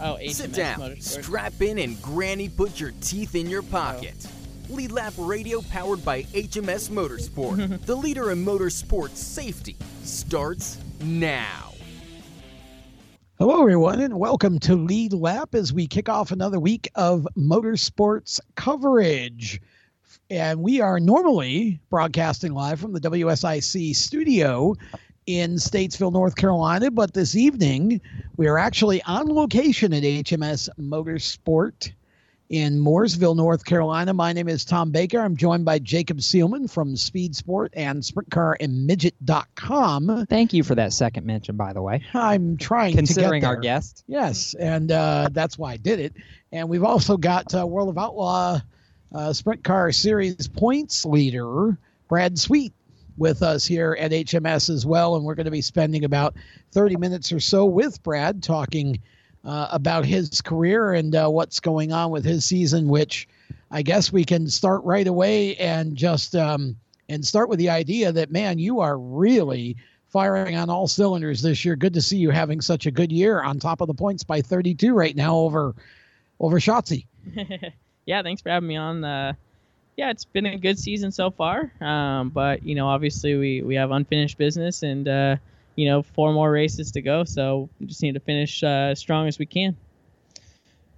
Oh, HMS Sit down, Motorsports. strap in, and Granny put your teeth in your pocket. Oh. Lead Lap Radio, powered by HMS Motorsport, the leader in motorsports safety, starts now. Hello, everyone, and welcome to Lead Lap as we kick off another week of motorsports coverage. And we are normally broadcasting live from the WSIC studio in Statesville, North Carolina, but this evening we are actually on location at HMS Motorsport in Mooresville, North Carolina. My name is Tom Baker. I'm joined by Jacob Seelman from Speed Sport and SprintCarAndMidget.com. Thank you for that second mention, by the way. I'm trying Considering our guest. Yes, and uh, that's why I did it. And we've also got uh, World of Outlaw uh, Sprint Car Series points leader Brad Sweet with us here at HMS as well. And we're going to be spending about 30 minutes or so with Brad talking uh, about his career and uh, what's going on with his season, which I guess we can start right away and just um, and start with the idea that man, you are really firing on all cylinders this year. Good to see you having such a good year on top of the points by 32 right now over over Schatz. yeah, thanks for having me on. Uh, yeah, it's been a good season so far. Um, but you know, obviously we we have unfinished business and uh, you know four more races to go. So we just need to finish uh, as strong as we can.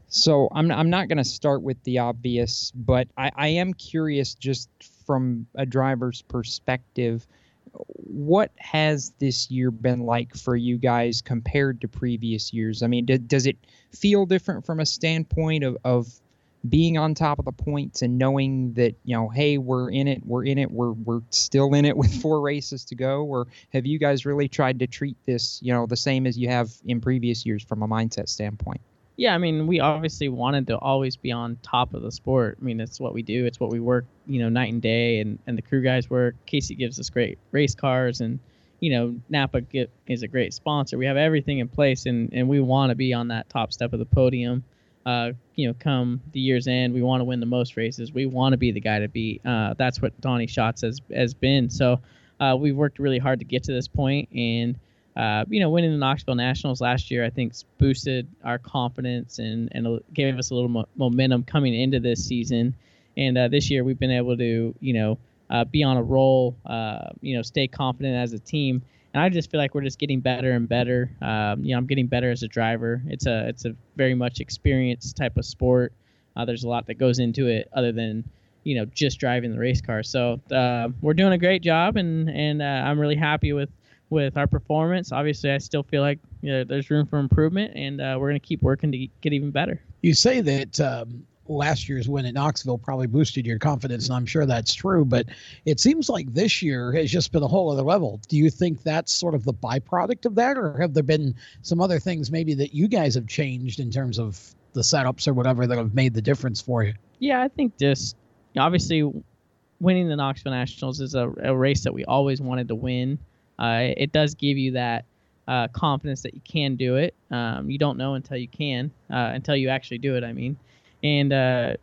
So I'm I'm not going to start with the obvious, but I, I am curious just from a driver's perspective, what has this year been like for you guys compared to previous years? I mean, d- does it feel different from a standpoint of, of being on top of the points and knowing that you know, hey, we're in it, we're in it, we're we're still in it with four races to go, or have you guys really tried to treat this, you know, the same as you have in previous years from a mindset standpoint? Yeah, I mean, we obviously wanted to always be on top of the sport. I mean, it's what we do. It's what we work, you know, night and day, and, and the crew guys work. Kasey gives us great race cars, and you know, Napa get, is a great sponsor. We have everything in place, and, and we want to be on that top step of the podium. Uh, you know, come the year's end, we want to win the most races. We want to be the guy to beat. Uh, that's what Donnie Schatz has has been. So uh, we've worked really hard to get to this point, and uh, you know, winning the Knoxville Nationals last year, I think boosted our confidence and, and gave us a little mo- momentum coming into this season. And uh, this year, we've been able to, you know, uh, be on a roll, you know, stay confident as a team. And I just feel like we're just getting better and better. Um, you know, I'm getting better as a driver. It's a it's a very much experienced type of sport. Uh, there's a lot that goes into it other than you know just driving the race car. So uh, we're doing a great job, and and I'm really happy with with our performance. Obviously, I still feel like you know, there's room for improvement, and uh, we're going to keep working to get even better. You say that um, last year's win at Knoxville probably boosted your confidence, and I'm sure that's true. But it seems like this year has just been a whole other level. Do you think that's sort of the byproduct of that, or have there been some other things maybe that you guys have changed in terms of the setups or whatever that have made the difference for you? Yeah, I think just obviously winning the Knoxville Nationals is a, a race that we always wanted to win. Uh, it does give you that uh, confidence that you can do it. Um, you don't know until you can, uh, until you actually do it. I mean, and uh,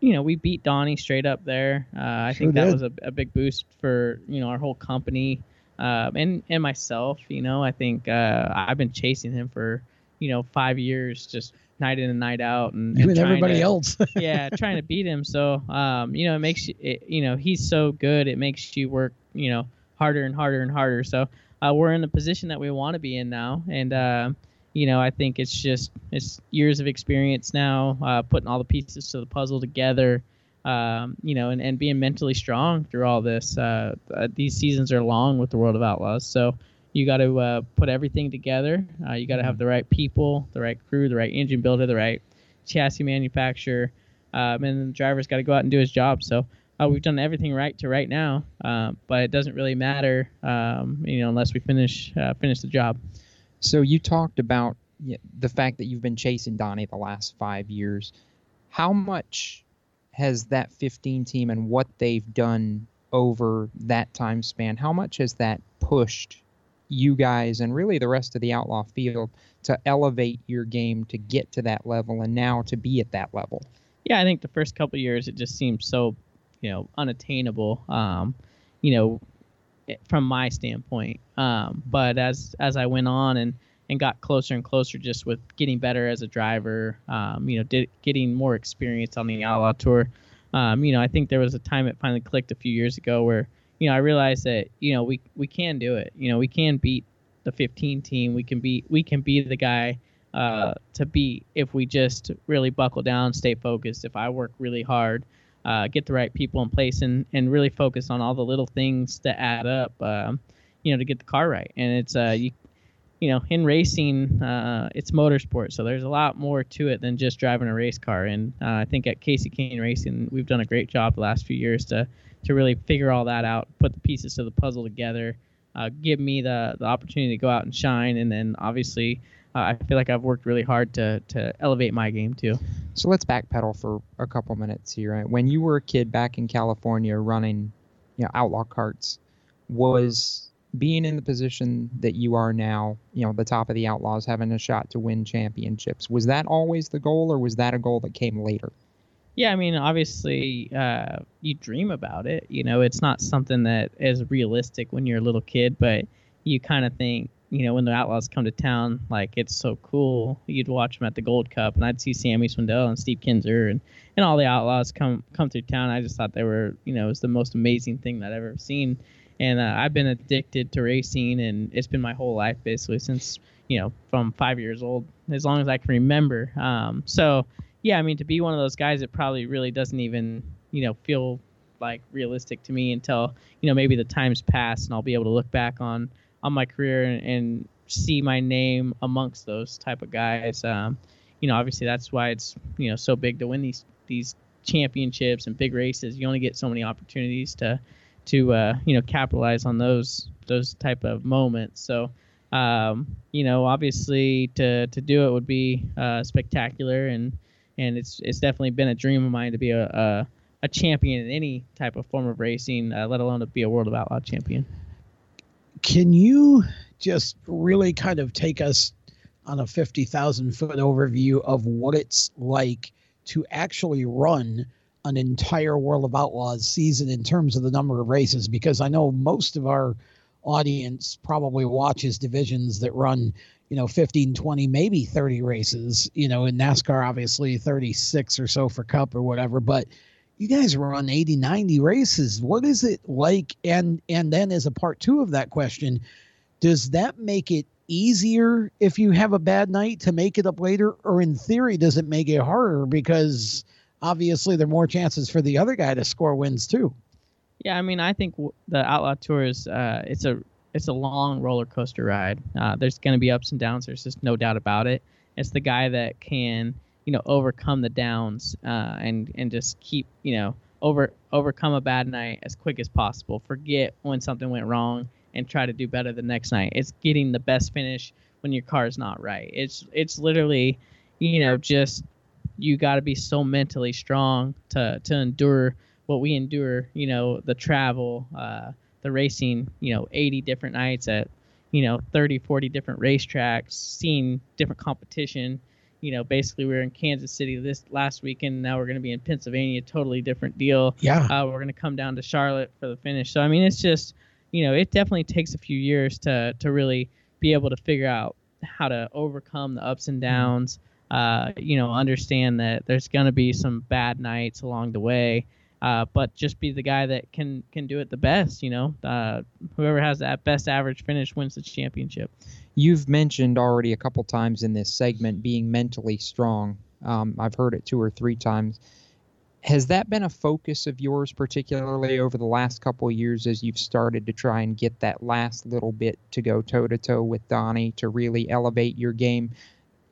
you know we beat Donnie straight up there. Uh, I Sure think that did. was a, a big boost for you know our whole company um, and and myself. You know, I think uh, I've been chasing him for you know five years, just night in and night out, and, and everybody to- else. yeah, trying to beat him. So, um, you know, it makes you, it, you know, he's so good. It makes you work, you know, harder and harder and harder. So, uh, we're in the position that we want to be in now, and uh, you know, I think it's just it's years of experience now, uh, putting all the pieces to the puzzle together. Um, you know, and, and being mentally strong through all this. Uh, uh, these seasons are long with the World of Outlaws, so you got to uh, put everything together. Uh, you got to have the right people, the right crew, the right engine builder, the right chassis manufacturer, um, and the driver's got to go out and do his job. So uh, we've done everything right to right now, um, but it doesn't really matter, um, you know, unless we finish uh, finish the job. So you talked about the fact that you've been chasing Donnie the last five years. How much has that 15 team and what they've done over that time span? How much has that pushed you guys and really the rest of the outlaw field to elevate your game to get to that level and now to be at that level? yeah, I think the first couple years it just seemed so, you know, unattainable. Um, you know, from my standpoint. Um, but as as I went on and and got closer and closer just with getting better as a driver. Um, you know, did, getting more experience on the Outlaw Tour. Um, you know, I think there was a time it finally clicked a few years ago where you know I realized that you know we we can do it. You know, we can beat the 15 team. We can be we can be the guy uh, to beat if we just really buckle down, stay focused. If I work really hard, uh, get the right people in place, and and really focus on all the little things that add up. Um, you know, to get the car right. And it's uh, you you know, in racing, uh, it's motorsport, so there's a lot more to it than just driving a race car. And uh, I think at Kasey Kahne Racing, we've done a great job the last few years to to really figure all that out, put the pieces to the puzzle together, uh, give me the the opportunity to go out and shine, and then obviously. Uh, I feel like I've worked really hard to, to elevate my game too. So let's backpedal for a couple minutes here. Right? When you were a kid back in California running, you know, outlaw karts, was being in the position that you are now, you know, the top of the Outlaws, having a shot to win championships, was that always the goal, or was that a goal that came later? Yeah, I mean, obviously, uh, you dream about it. You know, it's not something that is realistic when you're a little kid, but you kind of think, you know, when the Outlaws come to town, like it's so cool. You'd watch them at the Gold Cup, and I'd see Sammy Swindell and Steve Kinser and, and all the Outlaws come come through town. I just thought they were, you know, it was the most amazing thing that I've ever seen and uh, I've been addicted to racing, and it's been my whole life basically since you know from five years old, as long as I can remember. Um, so yeah, I mean to be one of those guys, it probably really doesn't even you know feel like realistic to me until you know maybe the times pass and I'll be able to look back on on my career and, and see my name amongst those type of guys. Um, you know, obviously that's why it's you know so big to win these these championships and big races. You only get so many opportunities to to uh, you know capitalize on those those type of moments. So um, you know, obviously to to do it would be uh, spectacular, and and it's it's definitely been a dream of mine to be a a, a champion in any type of form of racing, uh, let alone to be a world of outlaw champion. Can you just really kind of take us on a fifty thousand foot overview of what it's like to actually run an entire World of Outlaws season in terms of the number of races because I know most of our audience probably watches divisions that run, you know, 15, 20, maybe 30 races, you know, in NASCAR, obviously 36 or so for Cup or whatever. But you guys run 80, 90 races. What is it like? And and then as a part two of that question, does that make it easier if you have a bad night to make it up later? Or in theory, does it make it harder because – obviously there are more chances for the other guy to score wins too. Yeah, I mean, I think the Outlaw Tour is uh, it's a it's a long roller coaster ride. Uh, there's going to be ups and downs. There's just no doubt about it. It's the guy that can you know overcome the downs uh, and and just keep you know over overcome a bad night as quick as possible. Forget when something went wrong and try to do better the next night. It's getting the best finish when your car is not right. It's it's literally you know just you got to be so mentally strong to to endure what we endure. You know, the travel, uh, the racing. You know, 80 different nights at you know 30, 40 different racetracks, seeing different competition. You know, basically we are in Kansas City this last weekend. Now we're going to be in Pennsylvania. Totally different deal. Yeah. Uh, we're going to come down to Charlotte for the finish. So I mean, it's just you know, it definitely takes a few years to to really be able to figure out how to overcome the ups and mm-hmm. downs uh, you know, understand that there's going to be some bad nights along the way. Uh, but just be the guy that can can do it the best. You know, uh, whoever has that best average finish wins the championship. You've mentioned already a couple times in this segment being mentally strong. Um, I've heard it two or three times. Has that been a focus of yours, particularly over the last couple years, as you've started to try and get that last little bit to go toe to toe with Donnie to really elevate your game?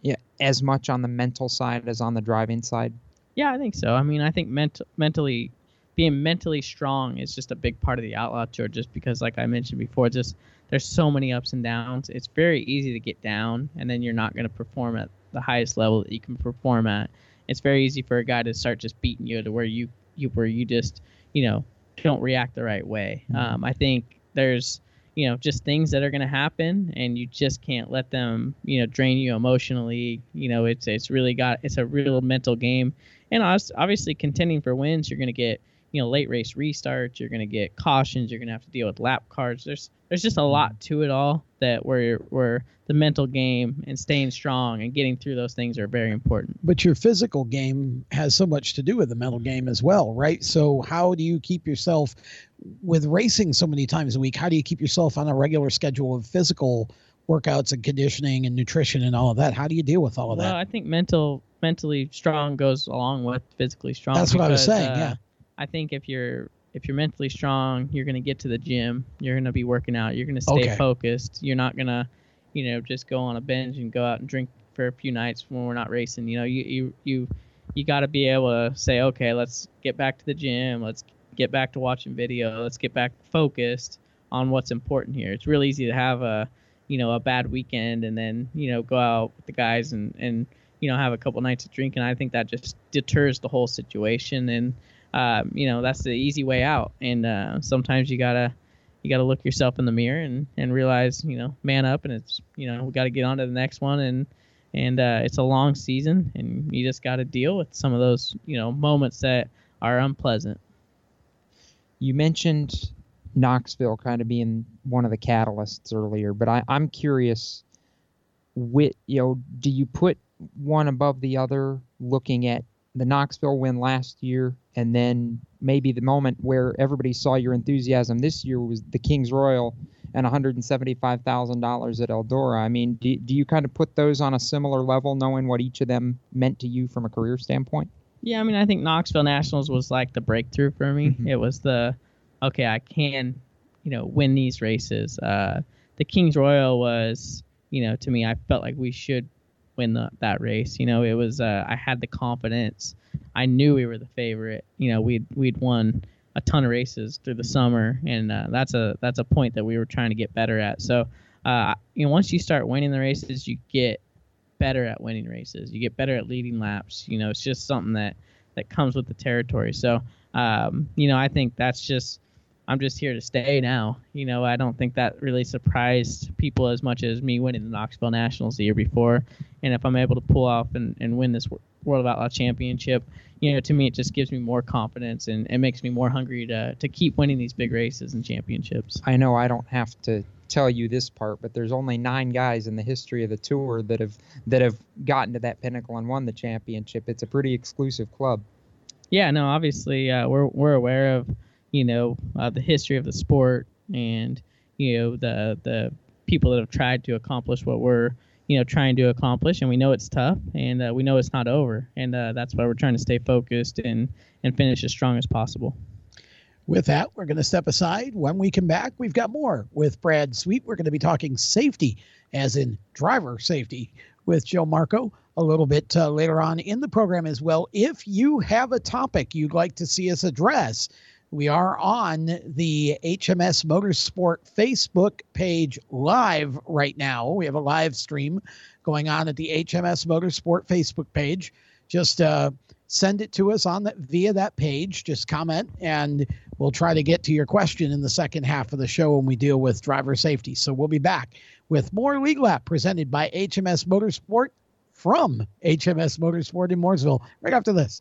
yeah, as much on the mental side as on the driving side? Yeah, I think so. I mean, I think ment- mentally being mentally strong is just a big part of the outlaw tour just because like I mentioned before, just there's so many ups and downs. It's very easy to get down and then you're not going to perform at the highest level that you can perform at. It's very easy for a guy to start just beating you to where you you where you just, you know, don't react the right way. Mm-hmm. Um, I think there's you know just things that are going to happen and you just can't let them you know drain you emotionally you know it's it's really got it's a real mental game and obviously contending for wins you're going to get you know late race restarts you're going to get cautions you're going to have to deal with lap cars there's there's just a lot to it all that where where the mental game and staying strong and getting through those things are very important. But your physical game has so much to do with the mental game as well, right? So how do you keep yourself with racing so many times a week? How do you keep yourself on a regular schedule of physical workouts and conditioning and nutrition and all of that? How do you deal with all of well, that? I think mental mentally strong goes along with physically strong. That's what I was saying, uh, yeah. I think if you're if you're mentally strong, you're gonna get to the gym. You're gonna be working out. You're gonna stay Okay. focused. You're not gonna, you know, just go on a binge and go out and drink for a few nights when we're not racing. You know, you you you you got to be able to say, okay, let's get back to the gym. Let's get back to watching video. Let's get back focused on what's important here. It's really easy to have a, you know, a bad weekend and then you know go out with the guys and and you know have a couple nights of drinking. I think that just deters the whole situation and um, you know that's the easy way out and uh, sometimes you gotta you gotta look yourself in the mirror and and realize you know man up and it's you know we gotta get on to the next one and and uh, it's a long season and you just gotta deal with some of those you know moments that are unpleasant You mentioned Knoxville kind of being one of the catalysts earlier, but I, I'm curious. With you know, do you put one above the other, looking at the Knoxville win last year, and then maybe the moment where everybody saw your enthusiasm this year was the Kings Royal and $175,000 at Eldora. I mean, do, do you kind of put those on a similar level, knowing what each of them meant to you from a career standpoint? Yeah, I mean, I think Knoxville Nationals was like the breakthrough for me. Mhm. It was the okay, I can, you know, win these races. Uh, the Kings Royal was, you know, to me, I felt like we should win the, that race. You know, it was uh, I had the confidence. I knew we were the favorite. You know, we'd we'd won a ton of races through the summer, and uh, that's a that's a point that we were trying to get better at. So, uh, you know, once you start winning the races, you get better at winning races. You get better at leading laps. You know, it's just something that that comes with the territory. So, um, you know, I think that's just I'm just here to stay now. You know, I don't think that really surprised people as much as me winning the Knoxville Nationals the year before. And if I'm able to pull off and, and win this World of Outlaw Championship, you know, to me it just gives me more confidence and it makes me more hungry to to keep winning these big races and championships. I know I don't have to tell you this part, but there's only nine guys in the history of the tour that have that have gotten to that pinnacle and won the championship. It's a pretty exclusive club. Yeah, no, obviously uh, we're we're aware of you know uh, the history of the sport and you know the the people that have tried to accomplish what we're you know trying to accomplish, and we know it's tough, and uh, we know it's not over, and uh, that's why we're trying to stay focused and and finish as strong as possible. With that, we're going to step aside. When we come back, we've got more with Brad Sweet. We're going to be talking safety, as in driver safety, with Joe Marco a little bit uh, later on in the program as well. If you have a topic you'd like to see us address, we are on the HMS Motorsport Facebook page live right now. We have a live stream going on at the HMS Motorsport Facebook page. Just uh, send it to us on that via that page. Just comment, and we'll try to get to your question in the second half of the show when we deal with driver safety. So we'll be back with more Lead Lap presented by HMS Motorsport from HMS Motorsport in Mooresville. Right after this.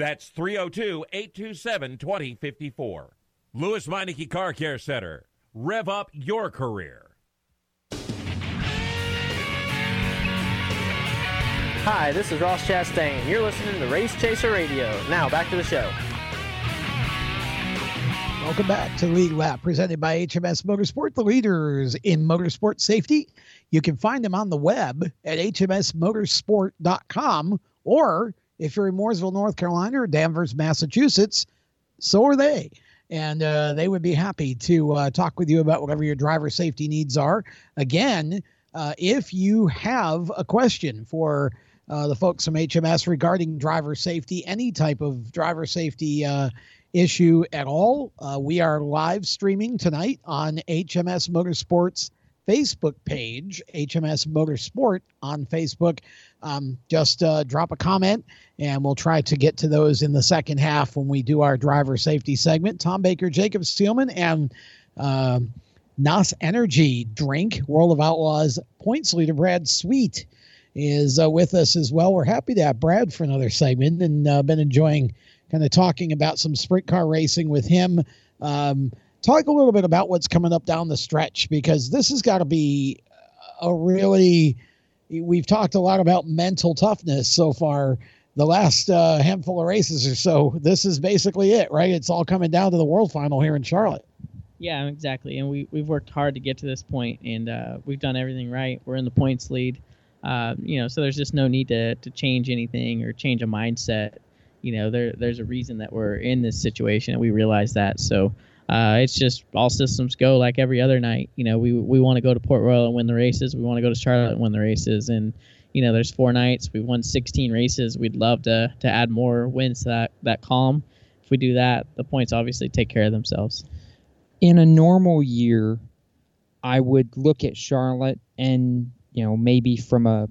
That's 302 827 2054. Lewes Meineke Car Care Center. Rev up your career. Hi, this is Ross Chastain. You're listening to Race Chaser Radio. Now, back to the show. Welcome back to Lead Lap, presented by HMS Motorsport, the leaders in motorsport safety. You can find them on the web at hmsmotorsport.com, or if you're in Mooresville, North Carolina, or Danvers, Massachusetts, so are they. And uh, they would be happy to uh, talk with you about whatever your driver safety needs are. Again, uh, if you have a question for uh, the folks from HMS regarding driver safety, any type of driver safety uh, issue at all. Uh, we are live streaming tonight on HMS Motorsports Facebook page, HMS Motorsport on Facebook. Um, just uh, drop a comment and we'll try to get to those in the second half when we do our driver safety segment. Tom Baker, Jacob Seelman, and uh, NOS Energy drink, World of Outlaws points leader Brad Sweet is uh, with us as well. We're happy to have Brad for another segment and uh, been enjoying kind of talking about some sprint car racing with him. Um, talk a little bit about what's coming up down the stretch because this has got to be a really. We've talked a lot about mental toughness so far. The last uh, handful of races or so, this is basically it, right? It's all coming down to the world final here in Charlotte. Yeah, exactly. And we we've worked hard to get to this point, and uh, we've done everything right. We're in the points lead. Uh, you know, so there's just no need to to change anything or change a mindset. You know, there there's a reason that we're in this situation, and we realize that. So uh, it's just all systems go like every other night. You know, we we want to go to Port Royal and win the races. We want to go to Charlotte and win the races. And you know, there's four nights. We've won 16 races. We'd love to to add more wins to that that column. If we do that, the points obviously take care of themselves. In a normal year, I would look at Charlotte and you know maybe from a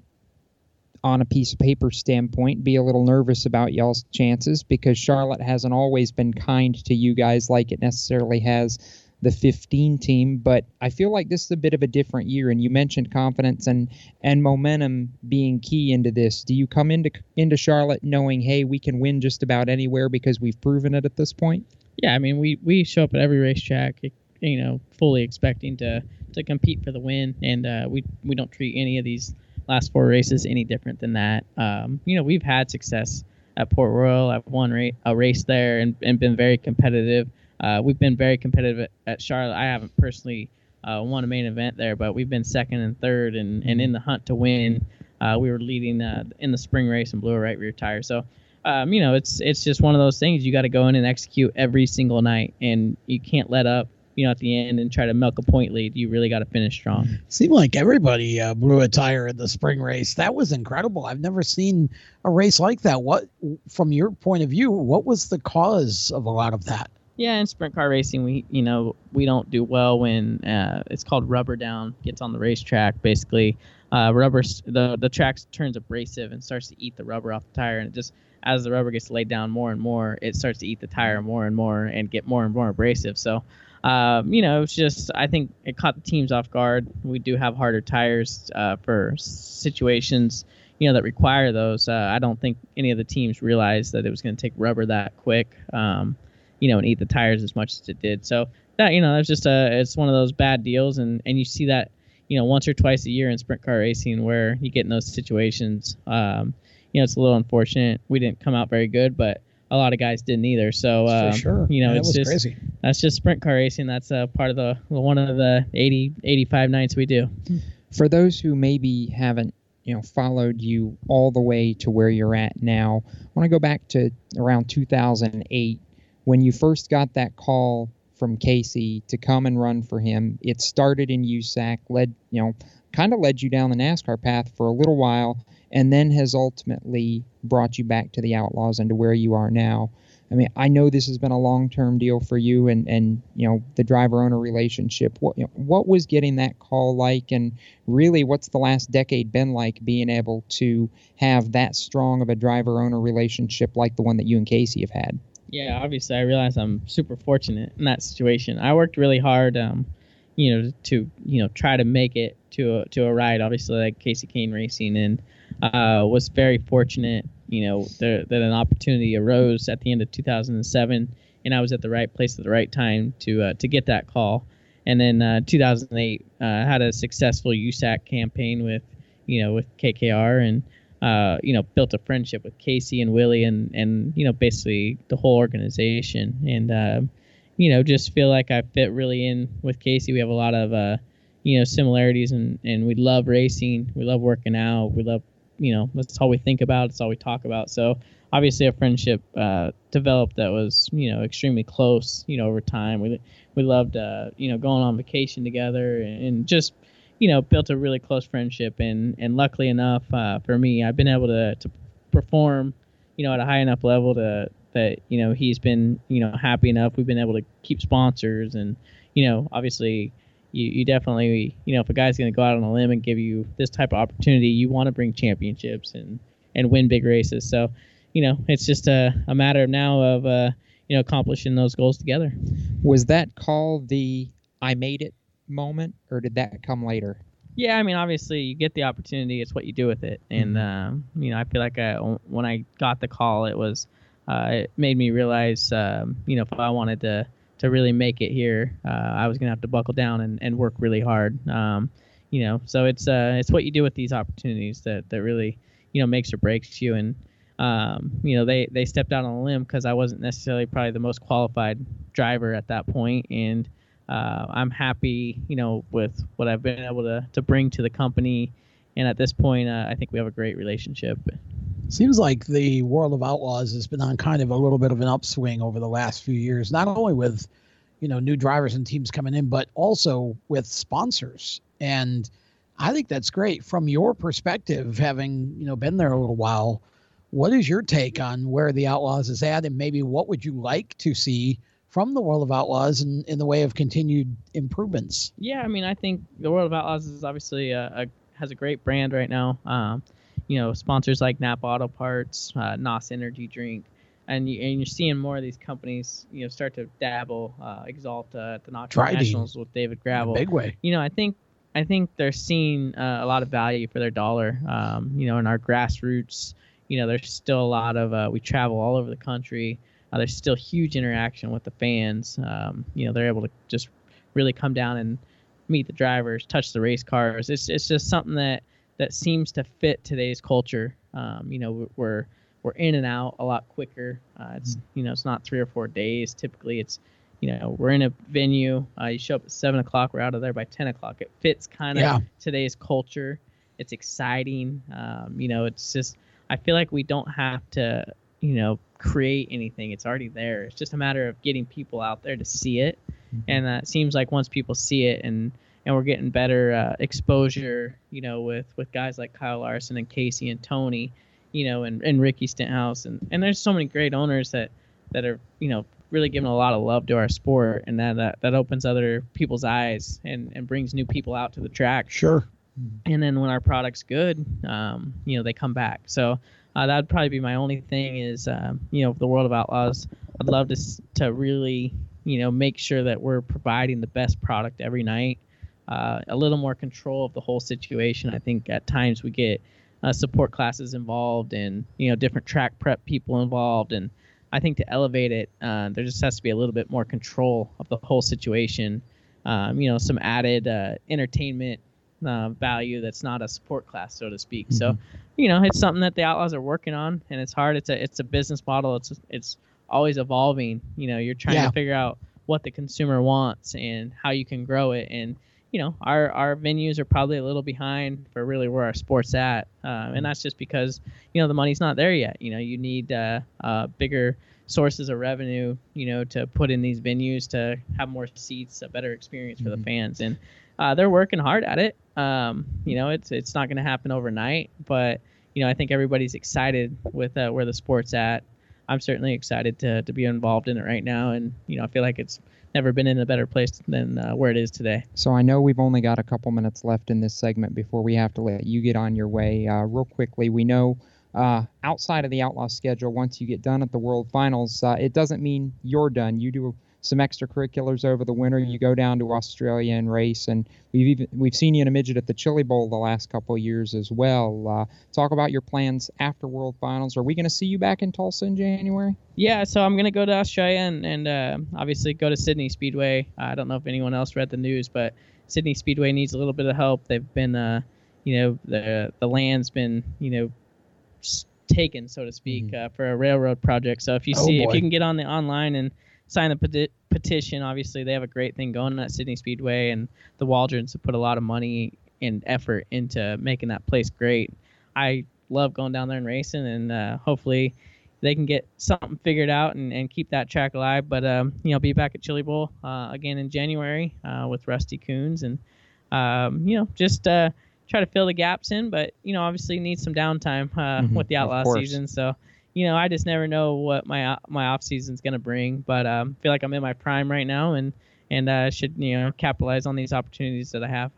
on a piece of paper standpoint be a little nervous about y'all's chances because Charlotte hasn't always been kind to you guys like it necessarily has the 15 team but I feel like this is a bit of a different year and you mentioned confidence and and momentum being key into this. Do you come into into Charlotte knowing hey we can win just about anywhere because we've proven it at this point? Yeah I mean we we show up at every racetrack you know fully expecting to to compete for the win and uh, we we don't treat any of these last four races any different than that. Um, you know, we've had success at Port Royal. I've won ra- a race there and, and been very competitive. Uh, we've been very competitive at, at Charlotte. I haven't personally uh, won a main event there, but we've been second and third and, and in the hunt to win. Uh, we were leading uh, in the spring race and blew a right rear tire. So, um, you know, it's it's just one of those things. You got to go in and execute every single night, and you can't let up you know, at the end and try to milk a point lead, you really got to finish strong. Seemed like everybody uh, blew a tire in the spring race. That was incredible. I've never seen a race like that. What, from your point of view, what was the cause of a lot of that? Yeah, in sprint car racing, we you know we don't do well when uh, it's called rubber down gets on the racetrack. Basically, uh, rubber the the track turns abrasive and starts to eat the rubber off the tire, and it just as the rubber gets laid down more and more, it starts to eat the tire more and more and get more and more abrasive. So, um, you know, it's just I think it caught the teams off guard. We do have harder tires uh, for situations, you know, that require those. Uh, I don't think any of the teams realized that it was going to take rubber that quick, um, you know, and eat the tires as much as it did. So that you know, that's just a it's one of those bad deals, and and you see that you know once or twice a year in sprint car racing where you get in those situations. Um, you know, it's a little unfortunate. We didn't come out very good, but a lot of guys didn't either. So uh, sure. you know, Yeah, it's just crazy. that's just sprint car racing. That's a part of the one of the 80, 85 nights we do. For those who maybe haven't, you know, followed you all the way to where you're at now, I want to go back to around 2008 when you first got that call from Kasey to come and run for him. It started in USAC, led, you know, kind of led you down the NASCAR path for a little while, and then has ultimately brought you back to the Outlaws and to where you are now. I mean, I know this has been a long-term deal for you, and and you know the driver-owner relationship. What you know, what was getting that call like, and really, what's the last decade been like being able to have that strong of a driver-owner relationship like the one that you and Kasey have had? Yeah, obviously, I realize I'm super fortunate in that situation. I worked really hard, um, you know, to you know try to make it to a to a ride. Obviously, like Kasey Kahne Racing, and uh, was very fortunate. You know, there, that an opportunity arose at the end of 2007, and I was at the right place at the right time to uh, to get that call. And then uh, 2008, uh, had a successful USAC campaign with you know with KKR and uh, you know, built a friendship with Kasey and Willie and, and, you know, basically the whole organization. And, uh, you know, just feel like I fit really in with Kasey. We have a lot of, you know, similarities and, and we love racing. We love working out. We love, you know, that's all we think about. It's all we talk about. So obviously a friendship, uh, developed that was, you know, extremely close, you know, over time. We, we loved, uh, you know, going on vacation together and, and just, you know, built a really close friendship, and and luckily enough uh, for me, I've been able to to perform, you know, at a high enough level to that you know he's been you know happy enough. We've been able to keep sponsors, and you know, obviously, you you definitely you know if a guy's going to go out on a limb and give you this type of opportunity, you want to bring championships and and win big races. So, you know, it's just a a matter now of uh you know accomplishing those goals together. Was that call the I made it moment, or did that come later? Yeah, I mean, obviously, you get the opportunity. It's what you do with it, and um, you know, I feel like I, when I got the call, it was uh, it made me realize, um, you know, if I wanted to to really make it here, uh, I was gonna have to buckle down and, and work really hard. Um, you know, so it's uh, it's what you do with these opportunities that that really you know makes or breaks you. And um, you know, they they stepped out on a limb because I wasn't necessarily probably the most qualified driver at that point, and uh, I'm happy, you know, with what I've been able to, to bring to the company. And at this point, uh, I think we have a great relationship. Seems like the World of Outlaws has been on kind of a little bit of an upswing over the last few years, not only with, you know, new drivers and teams coming in, but also with sponsors. And I think that's great from your perspective, having, you know, been there a little while. What is your take on where the Outlaws is at, and maybe what would you like to see from the World of Outlaws in, in the way of continued improvements? Yeah, I mean, I think the World of Outlaws is obviously a, a has a great brand right now. Um, you know, sponsors like Napa Auto Parts, uh, NOS Energy Drink, and, you, and you're seeing more of these companies, you know, start to dabble. Uh, Axalta at the Knox Tridine. Nationals with David Gravel. big way. You know, I think I think they're seeing uh, a lot of value for their dollar. Um, you know, in our grassroots, you know, there's still a lot of uh, we travel all over the country. Uh, there's still huge interaction with the fans. Um, you know, they're able to just really come down and meet the drivers, touch the race cars. It's it's just something that that seems to fit today's culture. Um, you know, we're we're in and out a lot quicker. Uh, it's you know, it's not three or four days. Typically, it's you know, we're in a venue. Uh, you show up at seven o'clock. We're out of there by ten o'clock. It fits kind of Yeah. today's culture. It's exciting. Um, you know, it's just I feel like we don't have to you know create anything. It's already there. It's just a matter of getting people out there to see it. And uh, it seems like once people see it and and we're getting better uh, exposure, you know, with with guys like Kyle Larson and Kasey and Tony, you know, and, and Ricky Stenhouse and and there's so many great owners that that are you know really giving a lot of love to our sport and that that, that opens other people's eyes and and brings new people out to the track. Sure. and then when our product's good, um, you know, they come back. So uh, that'd probably be my only thing is, um, you know, the World of Outlaws. I'd love to to really, you know, make sure that we're providing the best product every night. Uh, a little more control of the whole situation. I think at times we get uh, support classes involved and you know different track prep people involved and I think to elevate it, uh, there just has to be a little bit more control of the whole situation. Um, you know, some added uh, entertainment uh, value that's not a support class, so to speak. Mm-hmm. So, you know, it's something that the Outlaws are working on, and it's hard. It's a it's a business model. It's it's always evolving. You know, you're trying yeah. to figure out what the consumer wants and how you can grow it. And you know, our our venues are probably a little behind for really where our sport's at, um, and mm-hmm. that's just because you know the money's not there yet. You know, you need uh, uh, bigger sources of revenue, you know, to put in these venues to have more seats, a better experience for mm-hmm. the fans, and uh, they're working hard at it. Um, you know, it's it's not going to happen overnight, but you know, I think everybody's excited with uh, where the sport's at. I'm certainly excited to to be involved in it right now, and you know, I feel like it's never been in a better place than uh, where it is today. So I know we've only got a couple minutes left in this segment before we have to let you get on your way. Uh, real quickly, we know uh, outside of the outlaw schedule, once you get done at the World Finals, uh, it doesn't mean you're done. You do some extracurriculars over the winter. You go down to Australia and race, and we've even, we've seen you in a midget at the Chili Bowl the last couple of years as well. Uh, talk about your plans after World Finals. Are we going to see you back in Tulsa in January? Yeah, so I'm going to go to Australia and, and uh, obviously go to Sydney Speedway. I don't know if anyone else read the news, but Sydney Speedway needs a little bit of help. They've been, uh, you know, the the land's been, you know, taken, so to speak, mm-hmm. uh, for a railroad project. So if you oh see, boy. if you can get on the online and sign the peti- petition, obviously they have a great thing going at Sydney Speedway, and the Waldrons have put a lot of money and effort into making that place great. I love going down there and racing, and uh, hopefully they can get something figured out and, and keep that track alive. But um, you know, be back at Chili Bowl uh, again in January uh, with Rusty Coons, and um, you know, just uh, try to fill the gaps in, but you know, obviously need some downtime uh, mm-hmm, with the outlaw season. So, you know, I just never know what my my off season's gonna bring. But um, feel like I'm in my prime right now, and and uh, should you know capitalize on these opportunities that I have.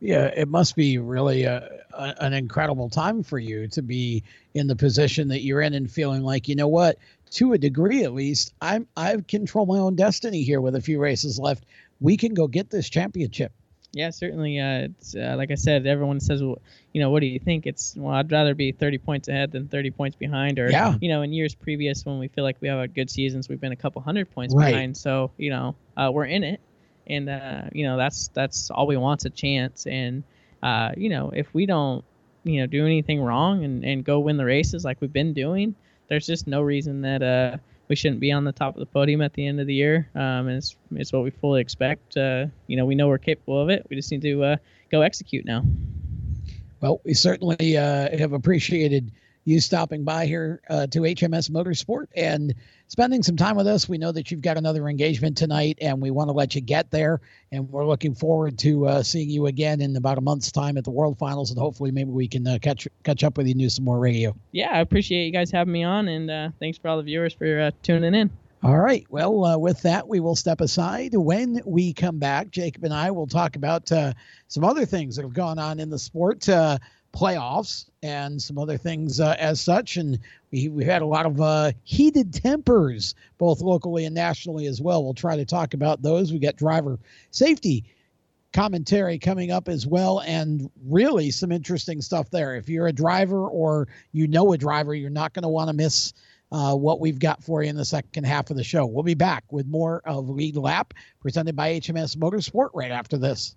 Yeah, it must be really a, a, an incredible time for you to be in the position that you're in and feeling like, you know what, to a degree at least, I'm I control my own destiny here with a few races left. We can go get this championship. Yeah, certainly. Uh, it's uh, like I said. Everyone says, well, you know, what do you think? It's well, I'd rather be 30 points ahead than 30 points behind. Or yeah. you know, in years previous when we feel like we have a good seasons, we've been a couple hundred points right. behind. So you know, uh, we're in it, and uh, you know that's that's all we want's a chance. And uh, you know, if we don't, you know, do anything wrong and and go win the races like we've been doing, there's just no reason that uh we shouldn't be on the top of the podium at the end of the year. Um, and it's, it's what we fully expect. Uh, you know, we know we're capable of it. We just need to uh, go execute now. Well, we certainly uh, have appreciated you stopping by here uh, to HMS Motorsport and spending some time with us. We know that you've got another engagement tonight, and we want to let you get there. And we're looking forward to uh, seeing you again in about a month's time at the World Finals, and hopefully maybe we can uh, catch catch up with you and do some more radio. Yeah, I appreciate you guys having me on, and uh, thanks for all the viewers for uh, tuning in. All right. Well, uh, with that, we will step aside. When we come back, Jacob and I will talk about uh, some other things that have gone on in the sport. Uh, playoffs and some other things uh, as such. And we, we had a lot of uh, heated tempers, both locally and nationally as well. We'll try to talk about those. We got driver safety commentary coming up as well, and really some interesting stuff there. If you're a driver or you know a driver, you're not going to want to miss. Uh, what we've got for you in the second half of the show. We'll be back with more of Lead Lap presented by HMS Motorsport right after this.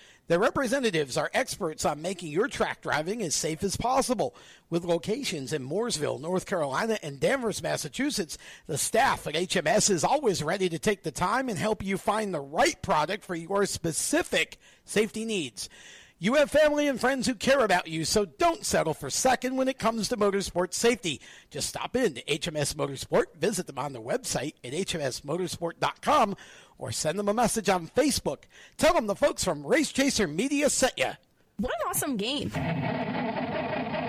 Their representatives are experts on making your track driving as safe as possible. With locations in Mooresville, North Carolina, and Danvers, Massachusetts, the staff at HMS is always ready to take the time and help you find the right product for your specific safety needs. You have family and friends who care about you, so don't settle for second when it comes to motorsport safety. Just stop in to HMS Motorsport, visit them on their website at hmsmotorsport.com, or send them a message on Facebook. Tell them the folks from Race Chaser Media sent you. What an awesome game.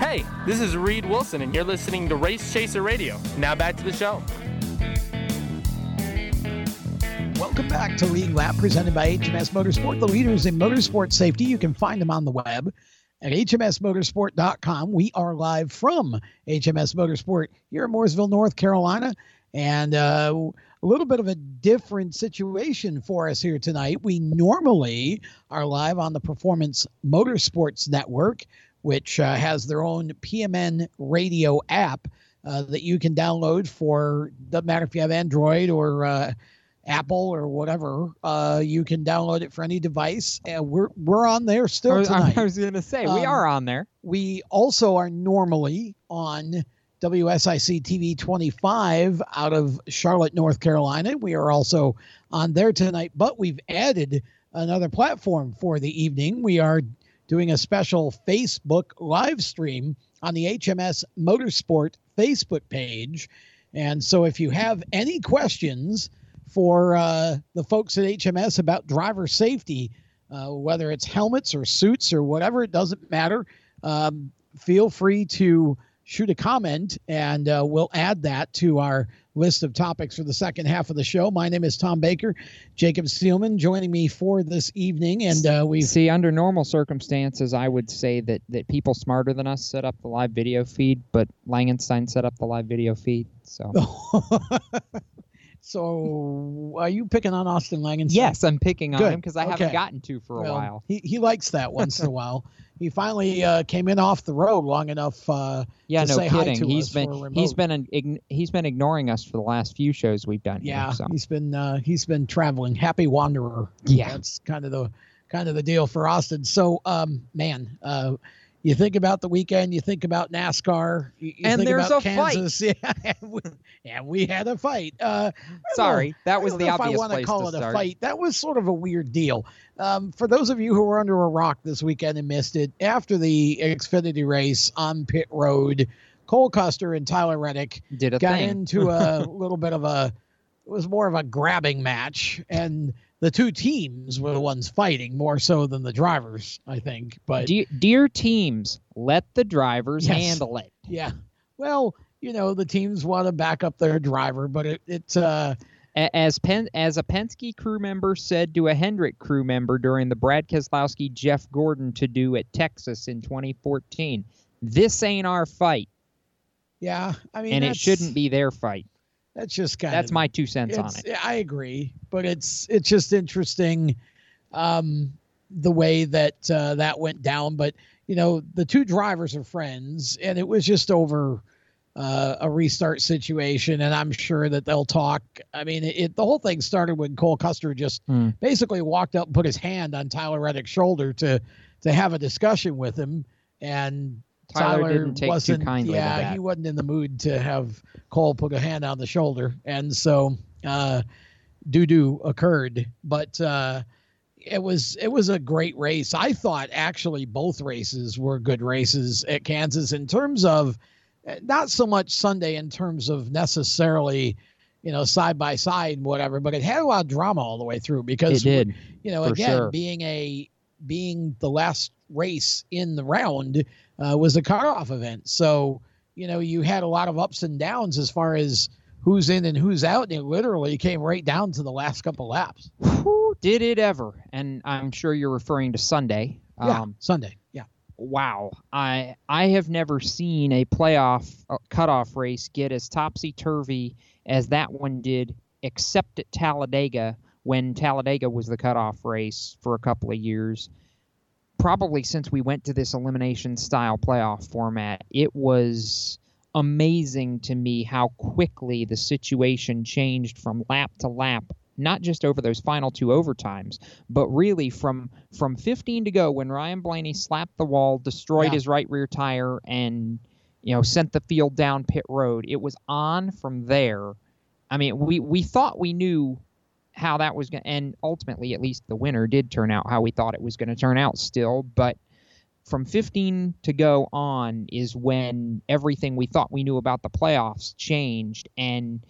Hey, this is Reed Wilson, and you're listening to Race Chaser Radio. Now back to the show. Welcome back to Lead Lap, presented by HMS Motorsport, the leaders in motorsport safety. You can find them on the web at hmsmotorsport.com. We are live from HMS Motorsport here in Mooresville, North Carolina, and uh, a little bit of a different situation for us here tonight. We normally are live on the Performance Motorsports Network, which uh, has their own PMN radio app uh, that you can download for, doesn't matter if you have Android or uh, Apple or whatever. Uh, you can download it for any device, and we're we're on there still I was, tonight. I was going to say we Um, are on there. We also are normally on WSIC TV 25 out of Charlotte, North Carolina. We are also on there tonight, but we've added another platform for the evening. We are doing a special Facebook live stream on the HMS Motorsport Facebook page. And so if you have any questions for uh, the folks at HMS about driver safety, uh, whether it's helmets or suits or whatever, it doesn't matter. Um, feel free to shoot a comment and uh, we'll add that to our list of topics for the second half of the show. My name is Tom Baker. Jacob Seelman joining me for this evening. And uh, we see under normal circumstances, I would say that that people smarter than us set up the live video feed, but Langenstein set up the live video feed. So So are you picking on Austin Langenstein? yes, I'm picking on Good. him because I haven't gotten to for a Well, while. He, he likes that once in a while. He finally uh, came in off the road long enough uh, Yeah, to no say hi kidding. to He's us been he's been an, ign- he's been ignoring us for the last few shows we've done. yeah here, so. he's been uh, he's been traveling happy wanderer Yeah. that's kind of the kind of the deal for austin so um man uh you think about the weekend you think about nascar you, you And think there's about a fight. kansas yeah and we, and we had a fight uh Sorry, know- that was the obvious I want to place call to it a fight. That was sort of a weird deal. Um, for those of you who were under a rock this weekend and missed it, after the Xfinity race on pit road, Cole Custer and Tyler Reddick Did a got thing. into a little bit of a it was more of a grabbing match and the two teams were the ones fighting more so than the drivers, I think. But dear, dear teams, let the drivers Yes. handle it. yeah. Well, you know, the teams want to back up their driver, but it, it's uh As Pen, as a Penske crew member said to a Hendrick crew member during the Brad Keselowski Jeff Gordon to do at Texas in 2014, this ain't our fight, yeah, I mean and it shouldn't be their fight. That's just kind That's of my two cents on it. I agree, but it's it's just interesting um, the way that uh, that went down. But you know, the two drivers are friends, and it was just over uh, a restart situation. And I'm sure that they'll talk. I mean, it, the whole thing started when Cole Custer just Hmm. basically walked up and put his hand on Tyler Reddick's shoulder to to have a discussion with him, and Tyler Tyler, didn't take too wasn't, kindly to yeah, he wasn't in the mood to have Cole put a hand on the shoulder, and so uh, doo doo occurred. But uh, it was it was a great race. I thought actually both races were good races at Kansas in terms of eh, not so much Sunday in terms of necessarily you know side by side and whatever, but it had a lot of drama all the way through because It did, you know again sure. being a being the last race in the round uh, was a cutoff event. So, you know, you had a lot of ups and downs as far as who's in and who's out. And it literally came right down to the last couple laps. Whew, did it ever? And I'm sure you're referring to Sunday. Yeah, Um, Sunday. Yeah. wow i i have never seen a playoff uh, cutoff race get as topsy turvy as that one did except at talladega when talladega was the cutoff race for a couple of years probably since we went to this elimination style playoff format it was amazing to me how quickly the situation changed from lap to lap not just over those final two overtimes but really from from 15 to go when Ryan Blaney slapped the wall, destroyed Yeah. his right rear tire, and you know sent the field down pit road. It was on from there. I mean, we we thought we knew how that was going, to and ultimately, at least the winner did turn out how we thought it was going to turn out. Still, but from 15 to go on is when everything we thought we knew about the playoffs changed, and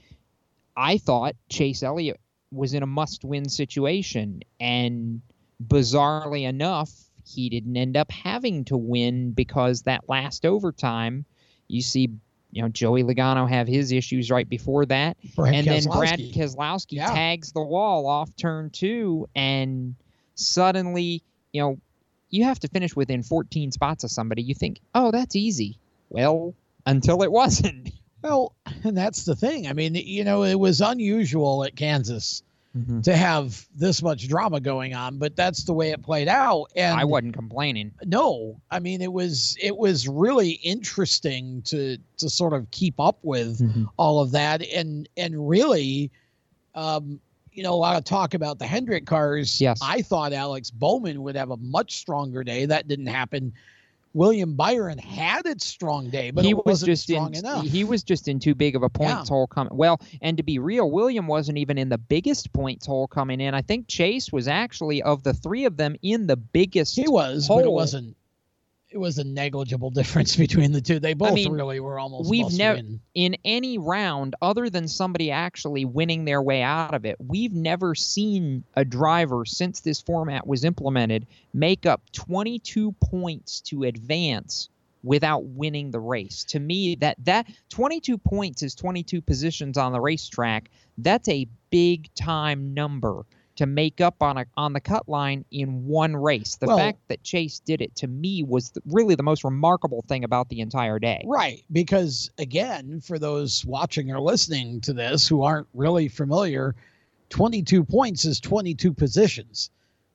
I thought Chase Elliott was in a must-win situation, and bizarrely enough, he didn't end up having to win because that last overtime, you see, you know, Joey Logano have his issues right before that, Brad and then Brad Keselowski. Keselowski Yeah. tags the wall off turn two, and suddenly, you know, you have to finish within 14 spots of somebody. You think, oh, that's easy. Well, until it wasn't. Well, and that's the thing. I mean, you know, it was unusual at Kansas to have this much drama going on, but that's the way it played out. And I wasn't complaining. no, I mean, it was it was really interesting to to sort of keep up with all of that, and and really, um, you know, a lot of talk about the Hendrick cars. Yes. I thought Alex Bowman would have a much stronger day. That didn't happen. William Byron had its strong day, but he it was just strong in enough. he was just in too big of a points hole coming. Well, and to be real, William wasn't even in the biggest points hole coming in. I think Chase was actually of the three of them in the biggest. He was, hole. but it wasn't. It was a negligible difference between the two. They both mean, really were almost. We've never in any round other than somebody actually winning their way out of it. We've never seen a driver since this format was implemented make up 22 points to advance without winning the race. To me, that that 22 points is 22 positions on the racetrack. That's a big time number to make up on a on the cut line in one race. The Well- fact that Chase did it to me was th- really the most remarkable thing about the entire day. Right, because again, for those watching or listening to this who aren't really familiar, 22 points is 22 positions.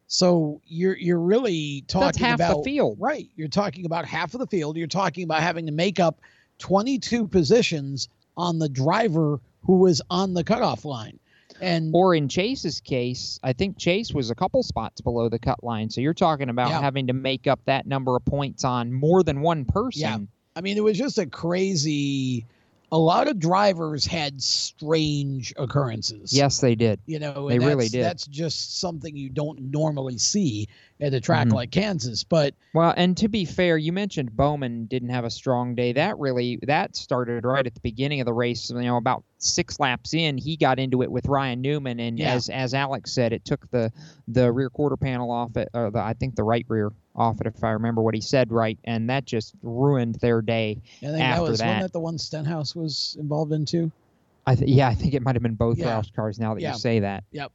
So you're you're really talking That's half the field. Right, you're talking about half of the field. You're talking about having to make up 22 positions on the driver who was on the cutoff line. And or in Chase's case, I think Chase was a couple spots below the cut line. So you're talking about Yeah. having to make up that number of points on more than one person. Yeah. I mean, it was just a crazy a lot of drivers had strange occurrences. Yes, they did. You know, they really did. That's just something you don't normally see at a track Mhm. like Kansas. But Well, and to be fair, you mentioned Bowman didn't have a strong day. That really that started right at the beginning of the race. You know, about six laps in, he got into it with Ryan Newman, and Yeah. as as Alex said, it took the the rear quarter panel off it, or the, I think the right rear off it, if I remember what he said right, and that just ruined their day. I think after that was that, one that the one Stenhouse was involved in too. I th- yeah, I think it might have been both Yeah. Roush cars. Now that Yeah. you say that, Yep.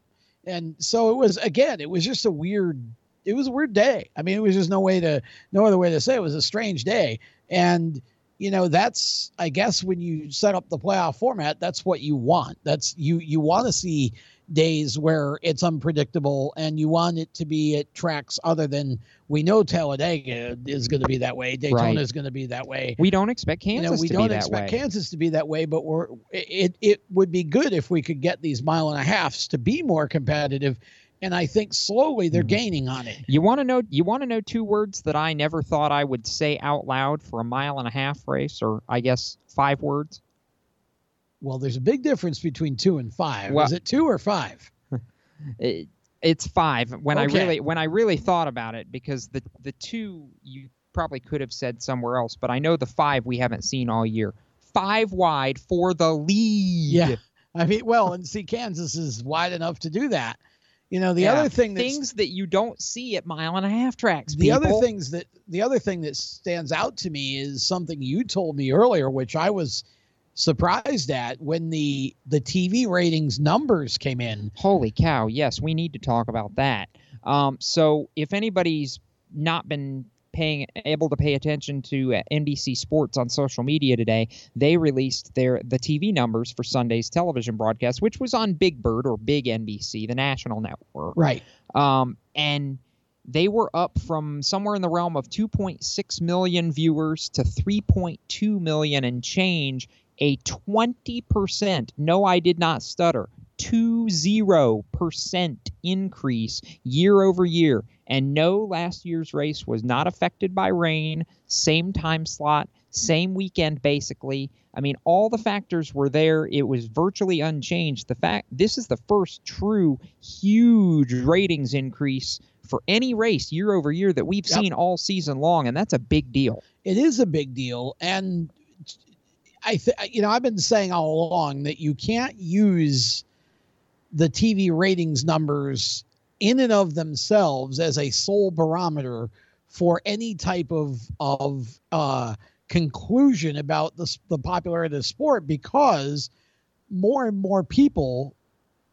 And so it was again, it was just a weird it was a weird day. I mean, it was just no way to no other way to say it, it was a strange day. And you know, that's I guess when you set up the playoff format, that's what you want. That's you you want to see days where it's unpredictable and you want it to be at tracks other than we know Talladega is going to be that way, Daytona Right. is going to be that way. we don't expect You Kansas know, we don't expect. Kansas to be that way, but we're it it would be good if we could get these mile and a halfs to be more competitive. And I think slowly Mm-hmm. they're gaining on it. You want to know? You want to know two words that I never thought I would say out loud for a mile and a half race, or I guess five words. Well, there's a big difference between two and five. Well- Is it two or five? It, it's five when I really when I really thought about it because the the two you probably could have said somewhere else, but I know the five we haven't seen all year. Five wide for the lead. Yeah. I mean, well, and see, Kansas is wide enough to do that. You know, the Yeah. other thing that's things that you don't see at mile and a half tracks. the other people. things that the other thing that stands out to me is something you told me earlier which i was surprised at when the the tv ratings numbers came in Holy cow! Yes, we need to talk about that. Um, so, if anybody's not been paying able to pay attention to uh, NBC Sports on social media today, they released their the TV numbers for Sunday's television broadcast, which was on Big Bird or Big NBC, the national network. right Um, and they were up from somewhere in the realm of 2.6 million viewers to 3.2 million and change, a 20%, no, I did not stutter, 20% increase year over year. And no, last year's race was not affected by rain, same time slot, same weekend basically. I mean, all the factors were there. It was virtually unchanged. The fact this is the first true huge ratings increase for any race year over year that we've Yep. seen all season long, and that's a big deal. it is a big deal and i th- you know i've been saying all along that you can't use the tv ratings numbers in and of themselves as a sole barometer for any type of of uh conclusion about the, the popularity of the sport because more and more people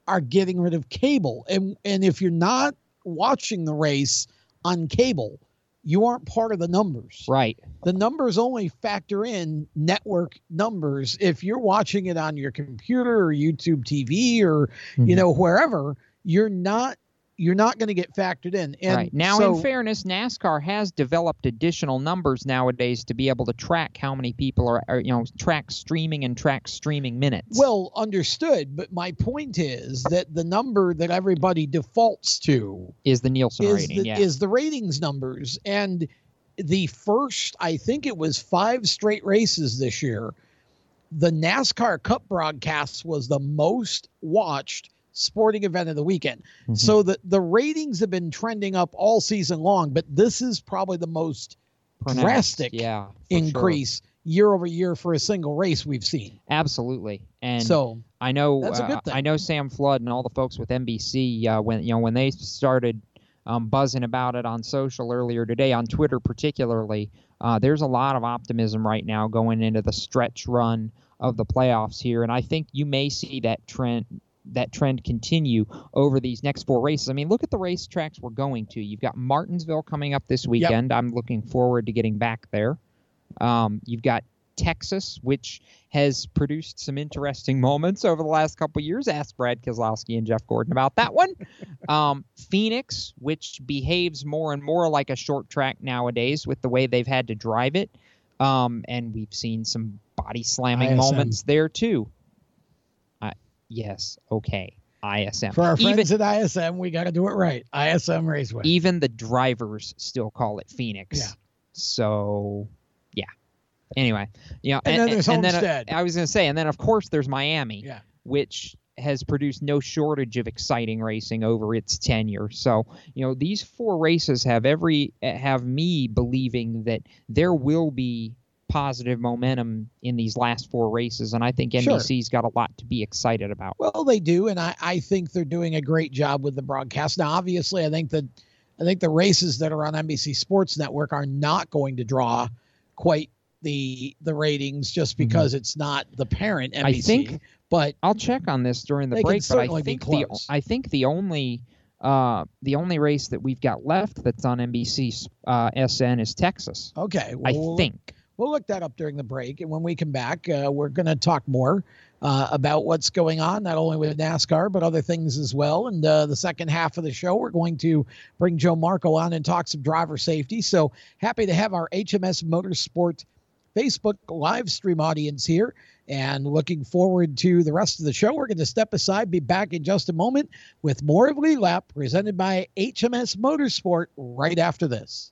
are getting rid of cable. And and if you're not watching the race on cable you aren't part of the numbers Right. the numbers only factor in network numbers if you're watching it on your computer or youtube tv or Mm-hmm. you know wherever you're not you're not going to get factored in and right. Now, so- in fairness, NASCAR has developed additional numbers nowadays to be able to track how many people are, are you know, track streaming and track streaming minutes. well understood but my point is that the number that everybody defaults to is the Nielsen is rating? the, yeah. is the ratings numbers and the first i think it was five straight races this year the nascar cup broadcasts was the most watched sporting event of the weekend Mm-hmm. so the, the ratings have been trending up all season long but this is probably the most Pronounced, drastic yeah, increase year over year for a single race we've seen Absolutely. And So, I know that's a good uh. I know Sam Flood and all the folks with NBC uh, when you know when they started um, buzzing about it on social earlier today on Twitter particularly. Uh, there's a lot of optimism right now going into the stretch run of the playoffs here, and I think you may see that trend that trend continue over these next four races. I mean, look at the racetracks we're going to. You've got Martinsville coming up this weekend. I'm looking forward to getting back there. Um, you've got Texas, which has produced some interesting moments over the last couple years. Ask Brad Keselowski and Jeff Gordon about that one. um, Phoenix, which behaves more and more like a short track nowadays with the way they've had to drive it. Um, and we've seen some body slamming ISM. moments there too. Yes, okay. ISM. for our Even- friends at ism we got to do it right ism raceway even the drivers still call it Phoenix. Yeah. So, yeah. Anyway, you know, And then there's then, uh, Homestead. I was going to say, and then of course there's Miami, Yeah. which has produced no shortage of exciting racing over its tenure. So, you know, these four races have every have me believing that there will be positive momentum in these last four races, and I think Sure. NBC's got a lot to be excited about. Well, they do, and I, I think they're doing a great job with the broadcast. Now, obviously, I think that I think the races that are on NBC Sports Network are not going to draw quite the the ratings just because it's not the parent NBC. Mm-hmm. I think, but I'll check on this during the break. But I think the. I think the only uh, the only race that we've got left that's on NBC uh, SN is Texas. Okay, I well, we'll- think. We'll look that up during the break, and when we come back, uh, we're going to talk more uh, about what's going on, not only with NASCAR but other things as well. And uh, the second half of the show, we're going to bring Joe Marco on and talk some driver safety. So happy to have our HMS Motorsport Facebook live stream audience here, and looking forward to the rest of the show. We're going to step aside, be back in just a moment with more of Lead Lap presented by HMS Motorsport right after this.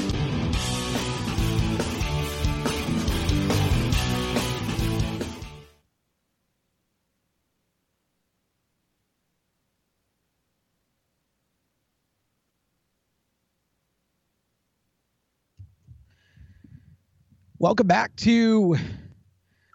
Welcome back to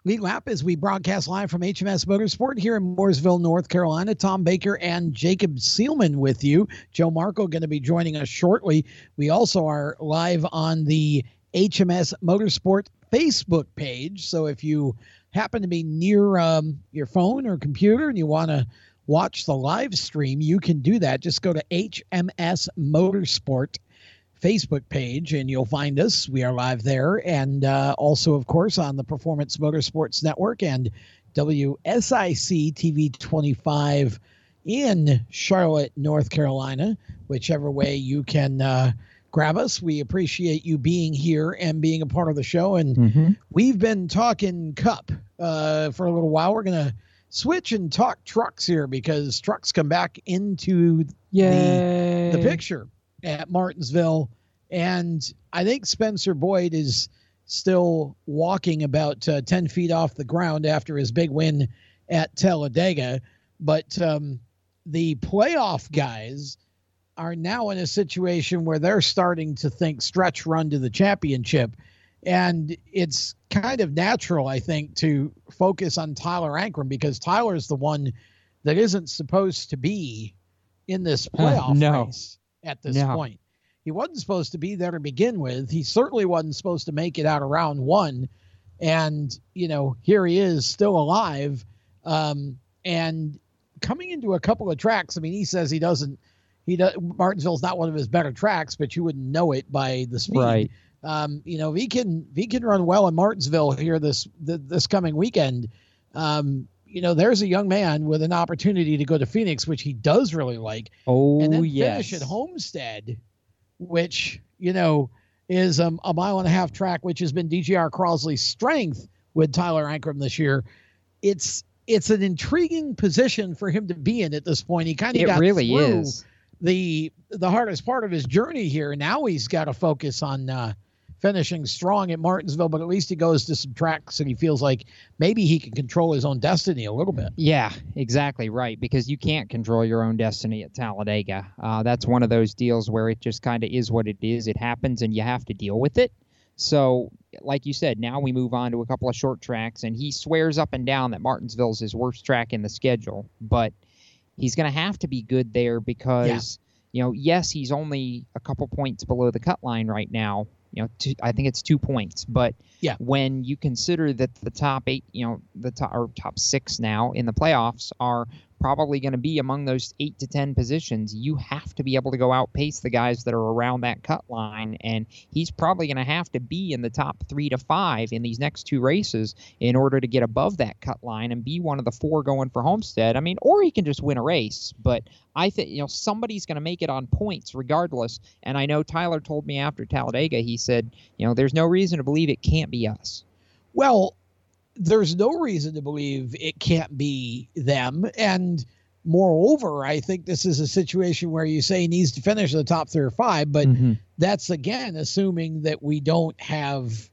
Lead Lap as we broadcast live from HMS Motorsport here in Mooresville, North Carolina. Tom Baker and Jacob Seelman with you. Joe Marco going to be joining us shortly. We also are live on the HMS Motorsport Facebook page. So if you happen to be near um, your phone or computer and you want to watch the live stream, you can do that. Just go to HMS Motorsport Facebook page and you'll find us. We are live there. And uh, also, of course, on the Performance Motorsports Network and WSIC TV 25 in Charlotte, North Carolina, whichever way you can uh, grab us. We appreciate you being here and being a part of the show. And Mm-hmm. we've been talking Cup uh, for a little while. We're going to switch and talk trucks here because trucks come back into the, the picture at Martinsville. And I think Spencer Boyd is still walking about uh, 10 feet off the ground after his big win at Talladega. But um, the playoff guys are now in a situation where they're starting to think stretch run to the championship. And it's kind of natural, I think, to focus on Tyler Ankrum because Tyler's the one that isn't supposed to be in this playoff no. race at this No. point. He wasn't supposed to be there to begin with. He certainly wasn't supposed to make it out of round one. And, you know, here he is still alive. Um, and coming into a couple of tracks, I mean, he says he doesn't, he does, Martinsville's not one of his better tracks, but you wouldn't know it by the speed. Right. Um, you know, if he can, if he can run well in Martinsville here this, this coming weekend, um, you know, there's a young man with an opportunity to go to Phoenix, which he does really like Oh, yeah. and then yes. finish at Homestead, which you know is um, a mile and a half track, which has been DGR Crosley's strength with Tyler Ankrum this year. It's it's an intriguing position for him to be in at this point. He kind of got really through is. the the hardest part of his journey here. Now he's got to focus on uh, finishing strong at Martinsville, but at least he goes to some tracks and he feels like maybe he can control his own destiny a little bit. Yeah, exactly right. Because you can't control your own destiny at Talladega. Uh, that's one of those deals where it just kind of is what it is. It happens, and you have to deal with it. So, like you said, now we move on to a couple of short tracks, and he swears up and down that Martinsville's his worst track in the schedule. But he's going to have to be good there because, you know, yes, he's only a couple points below the cut line right now. You know, two, I think it's two points, but Yeah. when you consider that the top eight, you know, the top or top six now in the playoffs are probably going to be among those eight to ten positions, you have to be able to go outpace the guys that are around that cut line, and he's probably going to have to be in the top three to five in these next two races in order to get above that cut line and be one of the four going for Homestead. I mean, or he can just win a race, but I think you know somebody's going to make it on points regardless. And I know Tyler told me after Talladega, he said, you know, there's no reason to believe it can't be us. Well, there's no reason to believe it can't be them. And moreover, I think this is a situation where you say he needs to finish in the top three or five, but mm-hmm. that's again assuming that we don't have,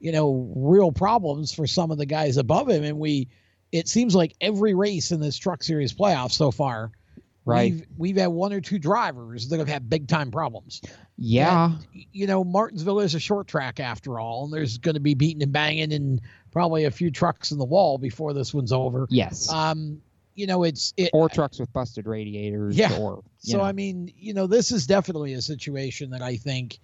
you know, real problems for some of the guys above him. And we, it seems like every race in this Truck Series playoff so far, Right. We've, we've had one or two drivers that have had big time problems. Yeah. And, you know, Martinsville is a short track after all, and there's going to be beating and banging and probably a few trucks in the wall before this one's over. Yes. Um, you know, it's it, or trucks with busted radiators. yeah. Or so know. I mean, you know, this is definitely a situation that I think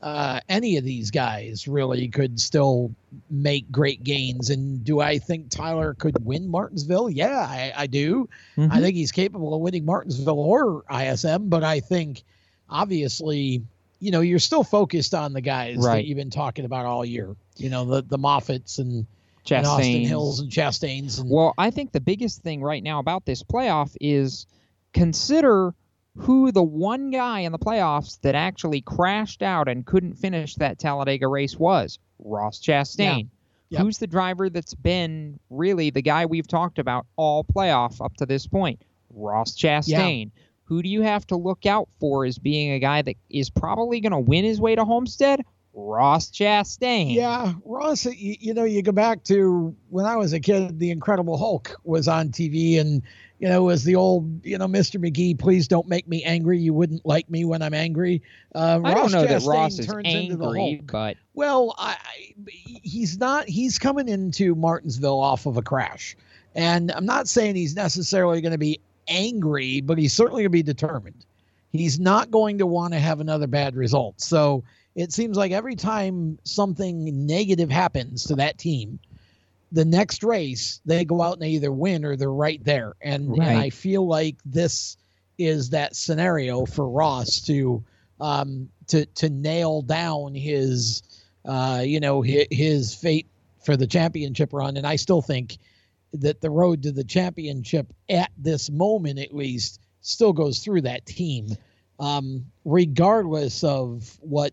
uh, any of these guys really could still make great gains. And do I think Tyler could win Martinsville? Yeah, I, I do. I Mhm. think he's capable of winning Martinsville or ISM, but I think obviously, you know, you're still focused on the guys that you've been talking about all year. You know, the the Moffitts and, and Austin Hills and Chastains and Well, I think the biggest thing right now about this playoff is consider who the one guy in the playoffs that actually crashed out and couldn't finish that Talladega race was Ross Chastain. Yep. Who's the driver that's been really the guy we've talked about all playoff up to this point? Ross Chastain. Who do you have to look out for as being a guy that is probably going to win his way to Homestead? Ross Chastain. Yeah, Ross, you, you know, you go back to when I was a kid, The Incredible Hulk was on TV, and you know, as the old, you know, Mr. McGee, please don't make me angry. You wouldn't like me when I'm angry. Uh, I Ross don't know that Chastain Ross is turns into the angry, but Well, I, I, he's not. He's coming into Martinsville off of a crash, and I'm not saying he's necessarily going to be angry, but he's certainly going to be determined. He's not going to want to have another bad result. So it seems like every time something negative happens to that team, the next race they go out and they either win or they're right there. And, Right. and I feel like this is that scenario for Ross to um, to to nail down his uh, you know his, his fate for the championship run. And I still think that the road to the championship at this moment at least still goes through that team um, regardless of what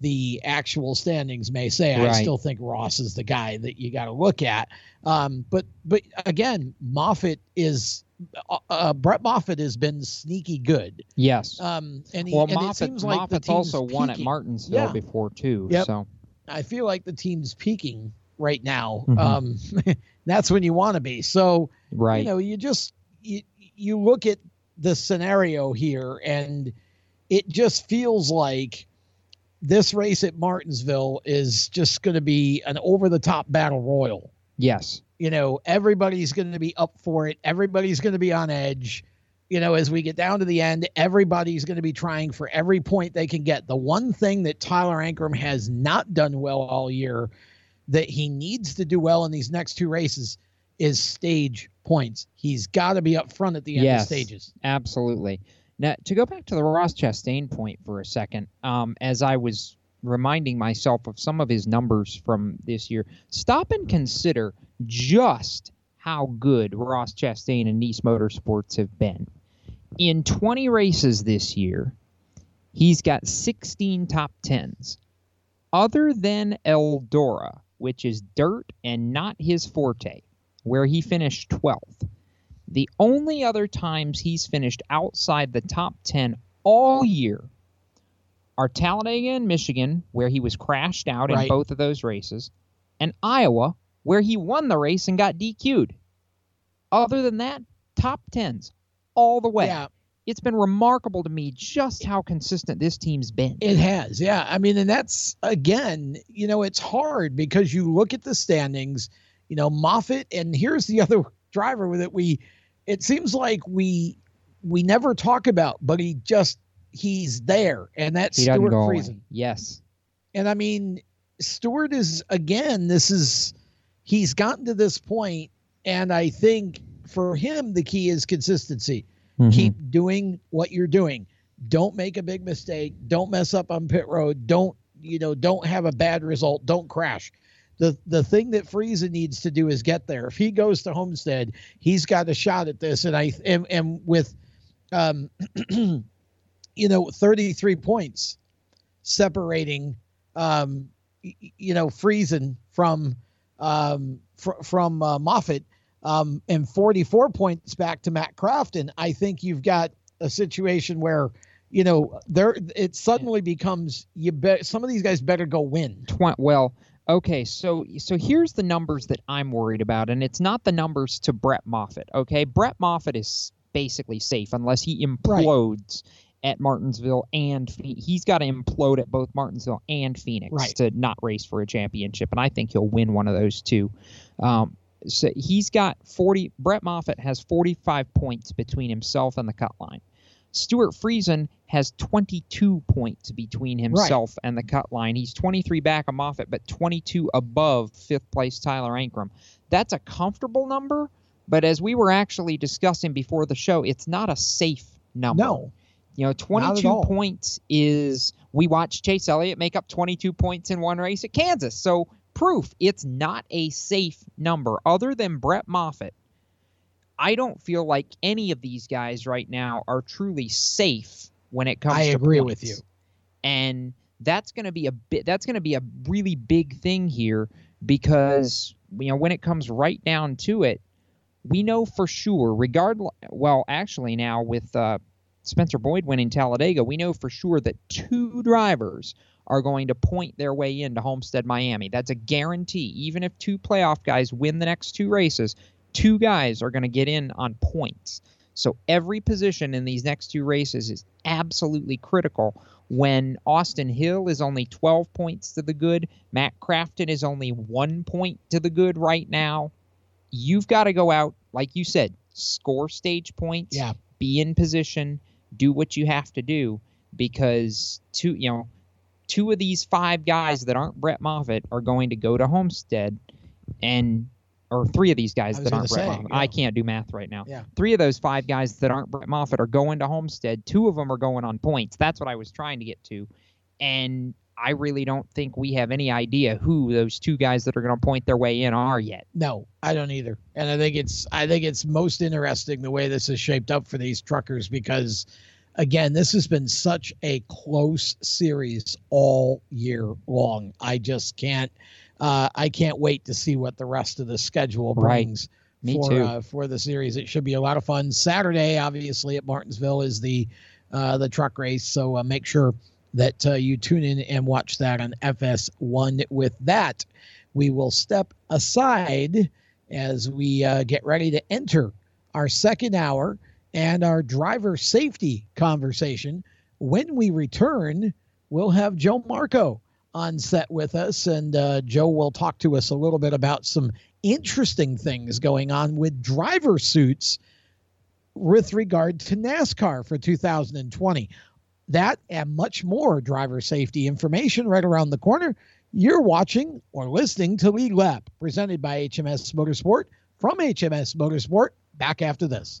the actual standings may say i still think ross is the guy that you got to look at um, but but again moffitt is uh, uh, brett moffitt has been sneaky good Yes. um, and, he, well, and it Moffitt, seems like the Moffitt's team's also won at peaking. Martinsville Yeah. before too. Yep. So I feel like the team's peaking right now. Mhm. Um, that's when you want to be. So, Right. you know, you just you you look at the scenario here, and it just feels like this race at Martinsville is just going to be an over the top battle royal. yes. You know, everybody's going to be up for it. Everybody's going to be on edge. You know, as we get down to the end, everybody's going to be trying for every point they can get. The one thing that Tyler Ankrum has not done well all year that he needs to do well in these next two races is stage points. He's got to be up front at the end yes. of stages. Absolutely. Now to go back to the Ross Chastain point for a second, um, as I was reminding myself of some of his numbers from this year, stop and consider just how good Ross Chastain and Niece Motorsports have been. In 20 races this year, he's got 16 top 10s. Other than Eldora, which is dirt and not his forte, where he finished 12th, the only other times he's finished outside the top 10 all year are Talladega and Michigan, where he was crashed out in both of those races, and Iowa, where he won the race and got DQ'd. Other than that, top 10s all the way. Yeah. It's been remarkable to me just how consistent this team's been. It has, yeah. I mean, and that's again, you know, it's hard because you look at the standings, you know, Moffitt, and here's the other driver that we, it seems like we, we never talk about, but he just he's there, and that's he Stewart. Friesen. Yes. And I mean, Stewart is again, this is he's gotten to this point, and I think for him the key is consistency. Mhm. Keep doing what you're doing. Don't make a big mistake. Don't mess up on pit road. Don't you know? Don't have a bad result. Don't crash. The the thing that Friesen needs to do is get there. If he goes to Homestead, he's got a shot at this. And I and, and with um you know 33 points separating um you know Friesen from um fr- from uh, Moffitt um and 44 points back to Matt Crafton I think you've got a situation where you know there it suddenly becomes you bet some of these guys better go win Twen- well, okay, so so here's the numbers that I'm worried about, and it's not the numbers to Brett Moffitt. Okay, Brett Moffitt is basically safe unless he implodes at Martinsville and he's got to implode at both Martinsville and Phoenix Right. to not race for a championship, and I think he'll win one of those two. Um, so he's got 40. Brett Moffitt has 45 points between himself and the cut line. Stewart Friesen has 22 points between himself and the cut line. He's 23 back of Moffitt, but 22 above fifth place Tyler Ankrum. That's a comfortable number, but as we were actually discussing before the show, it's not a safe number. No. You know, 22 points is we watched Chase Elliott make up 22 points in one race at Kansas. So proof it's not a safe number other than Brett Moffitt. I don't feel like any of these guys right now are truly safe when it comes I to agree with you. And that's going to be a bit that's going to be a really big thing here because you know when it comes right down to it, we know for sure regardless well actually now with uh, Spencer Boyd winning Talladega, we know for sure that two drivers are going to point their way into Homestead, Miami. That's a guarantee. Even if two playoff guys win the next two races, two guys are going to get in on points. So every position in these next two races is absolutely critical. When Austin Hill is only 12 points to the good, Matt Crafton is only one point to the good right now. You've got to go out, like you said, score stage points, Yeah. be in position, do what you have to do because two, you know, two of these five guys that aren't Brett Moffitt are going to go to Homestead, and or three of these guys that aren't Brett say, Moffitt. I can't do math right now. Yeah. Three of those five guys that aren't Brett Moffitt are going to Homestead. Two of them are going on points. That's what I was trying to get to. And I really don't think we have any idea who those two guys that are going to point their way in are yet. No, I don't either. And I think it's I think it's most interesting the way this is shaped up for these truckers because again, this has been such a close series all year long. I just can't uh, I can't wait to see what the rest of the schedule Right. brings Me for too. Uh, for the series. It should be a lot of fun. Saturday, obviously at Martinsville is the uh, the truck race, so uh, make sure that uh, you tune in and watch that on FS1. With that, we will step aside as we uh, get ready to enter our second hour and our driver safety conversation. When we return, we'll have Joe Marco on set with us, and uh, Joe will talk to us a little bit about some interesting things going on with driver suits with regard to NASCAR for 2020. That and much more driver safety information right around the corner. You're watching or listening to Lead Lap, presented by HMS Motorsport from HMS Motorsport. Back after this.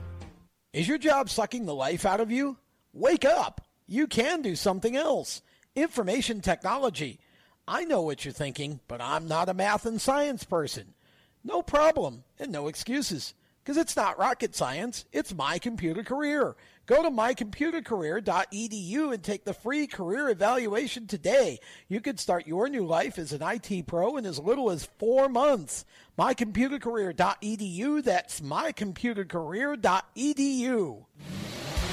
Is your job sucking the life out of you? Wake up! You can do something else. Information technology. I know what you're thinking, but I'm not a math and science person. No problem, and no excuses. Because it's not rocket science, it's my computer career. Go to mycomputercareer.edu and take the free career evaluation today. You could start your new life as an IT pro in as little as four months. Mycomputercareer.edu, that's mycomputercareer.edu.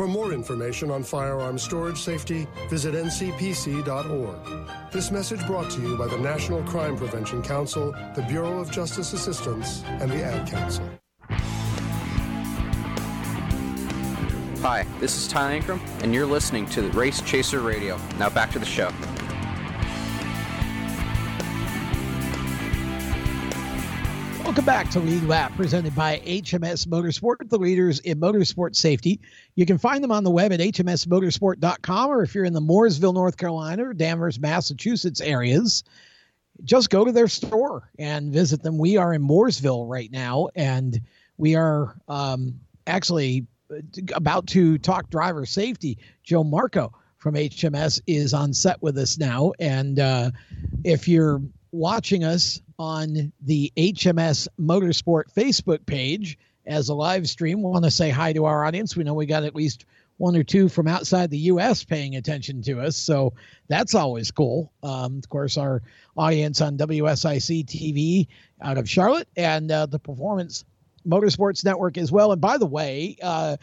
For more information on firearm storage safety, visit ncpc.org. This message brought to you by the National Crime Prevention Council, the Bureau of Justice Assistance, and the Ad Council. Hi, this is Tyler Ankrum, and you're listening to Race Chaser Radio. Now back to the show. Welcome back to Lead Lap, presented by HMS Motorsport, the leaders in motorsport safety. You can find them on the web at hmsmotorsport.com, or if you're in the Mooresville, North Carolina, or Danvers, Massachusetts areas, just go to their store and visit them. We are in Mooresville right now, and we are um, actually about to talk driver safety. Joe Marco from HMS is on set with us now, and uh, If you're watching us on the HMS Motorsport Facebook page as a live stream, want to say hi to our audience. We know we got at least one or two from outside the U.S. paying attention to us, so that's always cool. Um, of course, our audience on WSIC TV out of Charlotte and uh, the Performance Motorsports Network as well. And by the way, uh,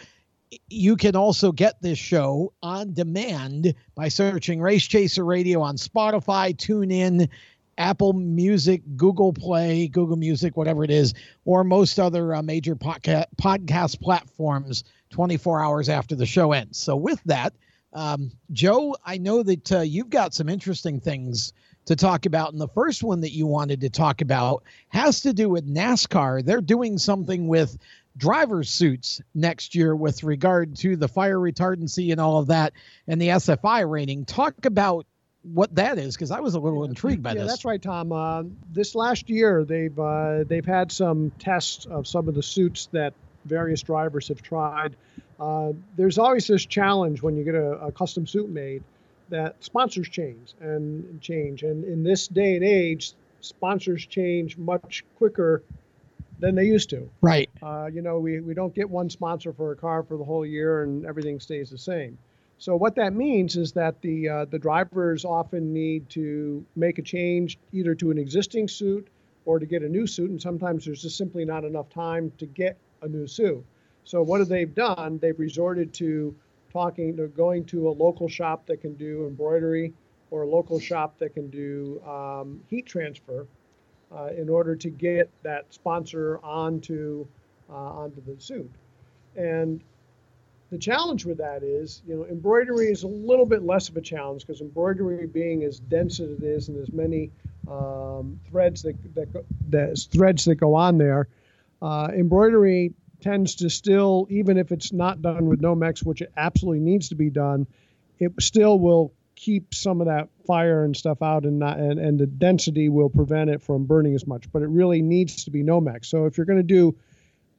you can also get this show on demand by searching Race Chaser Radio on Spotify, TuneIn, Apple Music, Google Play, Google Music, whatever it is, or most other uh, major podca- podcast platforms 24 hours after the show ends. So, with that, um, Joe, I know that uh, you've got some interesting things to talk about. And the first one that you wanted to talk about has to do with NASCAR. They're doing something with driver's suits next year with regard to the fire retardancy and all of that and the SFI rating. Talk about what that is because I was a little intrigued by yeah, this. that's right, Tom. Uh, this last year, they've uh, they've had some tests of some of the suits that various drivers have tried. Uh, there's always this challenge when you get a, a, custom suit made that sponsors change and change, and in this day and age, sponsors change much quicker than they used to. Right. Uh, you know, we, we don't get one sponsor for a car for the whole year and everything stays the same. So what that means is that the uh, the drivers often need to make a change either to an existing suit or to get a new suit, and sometimes there's just simply not enough time to get a new suit. So what have they done? They've resorted to talking to going to a local shop that can do embroidery or a local shop that can do um, heat transfer uh, in order to get that sponsor onto uh, onto the suit. And the challenge with that is, you know, embroidery is a little bit less of a challenge because embroidery being as dense as it is and as many um, threads that that, that threads that go on there, uh, embroidery tends to still, even if it's not done with Nomex, which it absolutely needs to be done, it still will keep some of that fire and stuff out and not and, and the density will prevent it from burning as much. But it really needs to be Nomex. So if you're going to do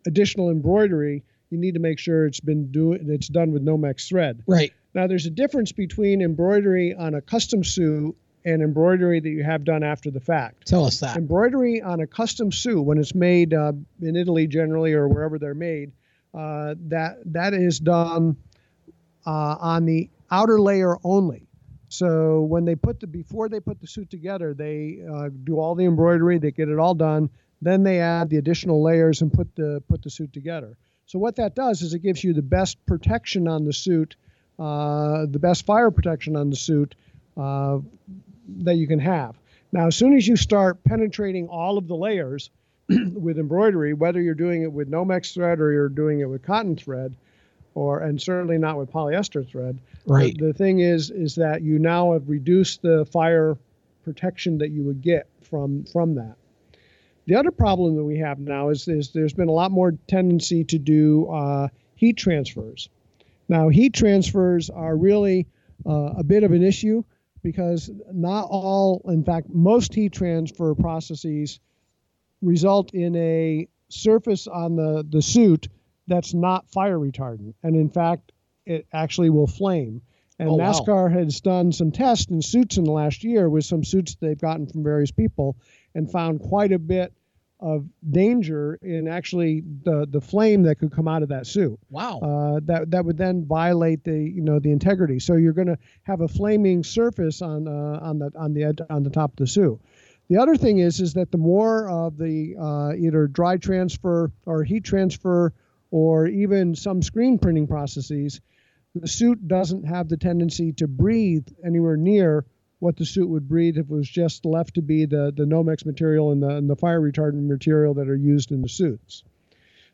additional embroidery, you need to make sure it's been do it's done with Nomex thread. Right. Now there's a difference between embroidery on a custom suit and embroidery that you have done after the fact. Tell us that. Embroidery on a custom suit, when it's made uh, in Italy generally or wherever they're made, uh, that that is done uh, on the outer layer only. So when they put the before they put the suit together, they uh, do all the embroidery, they get it all done. Then they add the additional layers and put the put the suit together. So what that does is it gives you the best protection on the suit, uh, the best fire protection on the suit uh, that you can have. Now, as soon as you start penetrating all of the layers with embroidery, whether you're doing it with Nomex thread or you're doing it with cotton thread, or and certainly not with polyester thread. Right. The, the thing is, is that you now have reduced the fire protection that you would get from from that. The other problem that we have now is, is there's been a lot more tendency to do uh, heat transfers. Now, heat transfers are really uh, a bit of an issue because not all, in fact, most heat transfer processes result in a surface on the, the suit that's not fire retardant. And in fact, it actually will flame. And Oh, wow. NASCAR has done some tests in suits in the last year with some suits they've gotten from various people and found quite a bit of danger in actually the, the flame that could come out of that suit. Wow. Uh, that that would then violate the you know the integrity. So you're going to have a flaming surface on uh, on the on the ed- on the top of the suit. The other thing is is that the more of the uh, either dry transfer or heat transfer or even some screen printing processes, the suit doesn't have the tendency to breathe anywhere near what the suit would breathe if it was just left to be the, the Nomex material and the, and the fire retardant material that are used in the suits.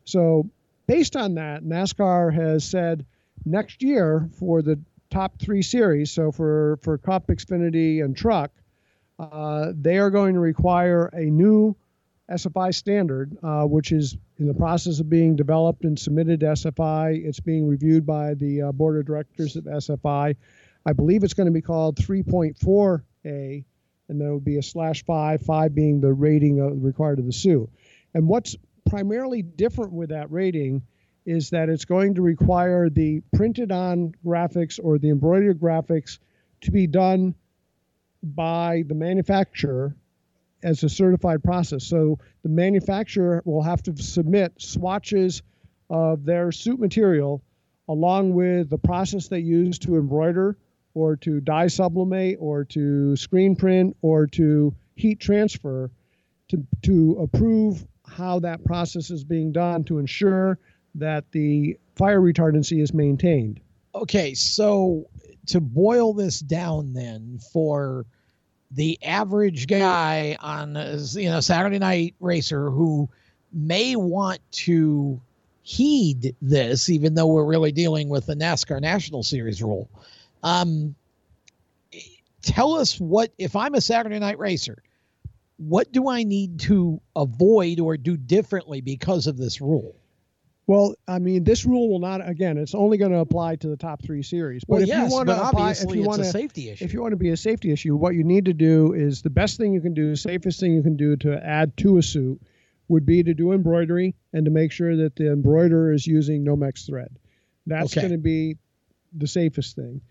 So, based on that, NASCAR has said next year for the top three series, so for, for Cup, Xfinity, and Truck, uh, they are going to require a new SFI standard, uh, which is in the process of being developed and submitted to SFI. It's being reviewed by the uh, board of directors of SFI. I believe it's going to be called 3.4A, and there will be a slash five, five being the rating of, required of the suit. And what's primarily different with that rating is that it's going to require the printed on graphics or the embroidered graphics to be done by the manufacturer as a certified process. So the manufacturer will have to submit swatches of their suit material along with the process they use to embroider or to dye sublimate or to screen print or to heat transfer to, to approve how that process is being done to ensure that the fire retardancy is maintained. Okay, so to boil this down then for the average guy on you know Saturday night racer who may want to heed this even though we're really dealing with the NASCAR National Series rule. Um, tell us what if I'm a Saturday night racer, what do I need to avoid or do differently because of this rule? Well, I mean, this rule will not. Again, it's only going to apply to the top three series. But well, if yes, you want to apply, if you want to, safety issue. If you want to be a safety issue, what you need to do is the best thing you can do, safest thing you can do to add to a suit, would be to do embroidery and to make sure that the embroiderer is using Nomex thread. That's okay. going to be the safest thing.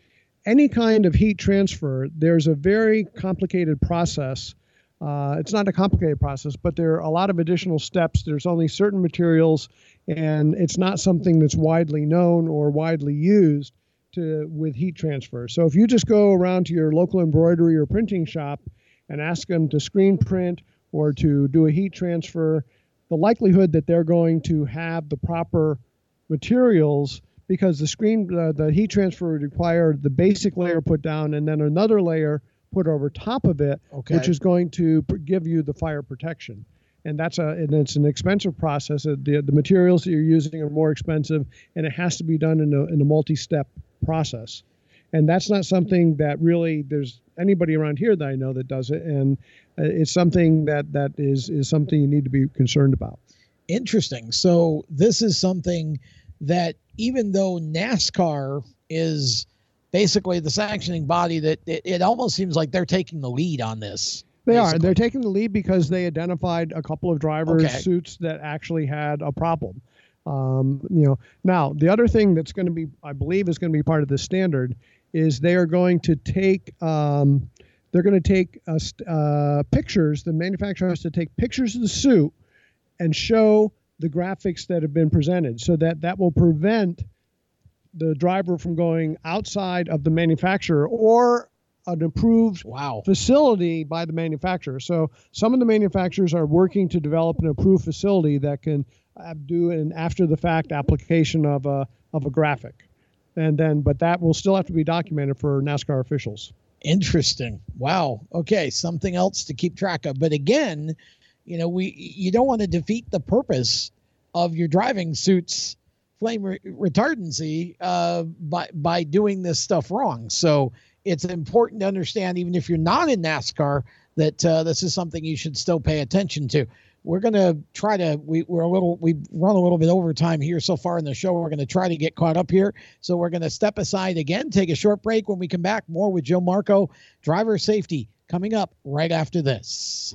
Any kind of heat transfer, there's a very complicated process. Uh, it's not a complicated process, but there are a lot of additional steps. There's only certain materials and it's not something that's widely known or widely used to with heat transfer. So if you just go around to your local embroidery or printing shop and ask them to screen print or to do a heat transfer, the likelihood that they're going to have the proper materials because the screen uh, the heat transfer would require the basic layer put down and then another layer put over top of it okay. which is going to give you the fire protection and that's a and it's an expensive process. The the materials that you're using are more expensive, and it has to be done in a in a multi-step process. And that's not something that really there's anybody around here that I know that does it, and it's something that that is is something you need to be concerned about. Interesting. So this is something that even though NASCAR is basically the sanctioning body, that it, it almost seems like they're taking the lead on this. They basically. are. They're taking the lead because they identified a couple of drivers' Okay. suits that actually had a problem. Um, you know, now the other thing that's going to be, I believe, is going to be part of the standard is they are going to take, um, they're going to take uh, uh, pictures. The manufacturer has to take pictures of the suit and show the graphics that have been presented, so that that will prevent the driver from going outside of the manufacturer or an approved wow. facility by the manufacturer. So some of the manufacturers are working to develop an approved facility that can uh, do an after the fact application of a of a graphic. And then but that will still have to be documented for NASCAR officials. Interesting. Wow. Okay, something else to keep track of. But again, you know, we you don't want to defeat the purpose of your driving suits flame re- retardancy uh, by by doing this stuff wrong. So it's important to understand, even if you're not in NASCAR, that uh, this is something you should still pay attention to. We're going to try to we, we're a little we've run a little bit over time here so far in the show. We're going to try to get caught up here, so we're going to step aside again, take a short break. When we come back, more with Joe Marco, driver safety, coming up right after this.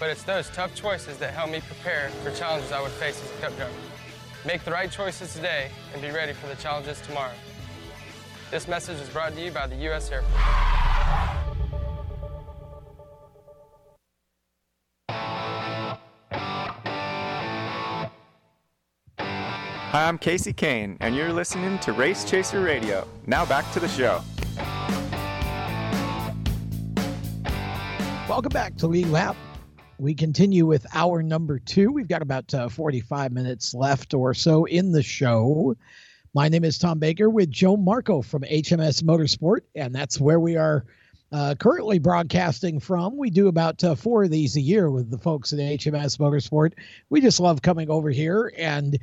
But it's those tough choices that help me prepare for challenges I would face as a cup driver. Make the right choices today and be ready for the challenges tomorrow. This message is brought to you by the U.S. Air Force. Hi, I'm Kasey Kahne, and you're listening to Race Chaser Radio. Now back to the show. Welcome back to Lead Lap. We continue with hour number two. We've got about uh, 45 minutes left or so in the show. My name is Tom Baker with Joe Marco from HMS Motorsport, and that's where we are uh, currently broadcasting from. We do about uh, four of these a year with the folks at HMS Motorsport. We just love coming over here and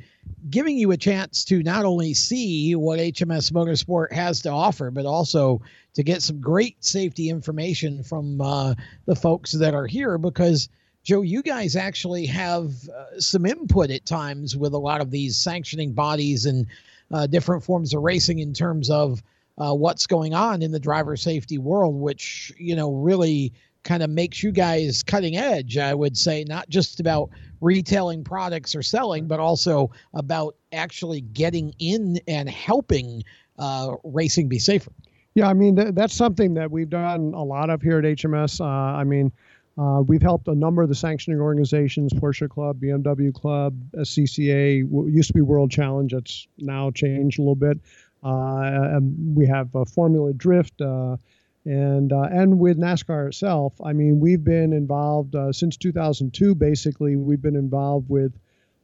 giving you a chance to not only see what HMS Motorsport has to offer, but also to get some great safety information from uh, the folks that are here because. Joe, you guys actually have uh, some input at times with a lot of these sanctioning bodies and uh, different forms of racing in terms of uh, what's going on in the driver safety world, which you know really kind of makes you guys cutting edge. I would say not just about retailing products or selling, but also about actually getting in and helping uh, racing be safer. Yeah, I mean th- that's something that we've done a lot of here at HMS. Uh, I mean. Uh, we've helped a number of the sanctioning organizations, Porsche Club, BMW Club, SCCA, used to be World Challenge. It's now changed a little bit. Uh, we have Formula Drift, uh, and uh, and with NASCAR itself. I mean, we've been involved uh, since 2002. Basically, we've been involved with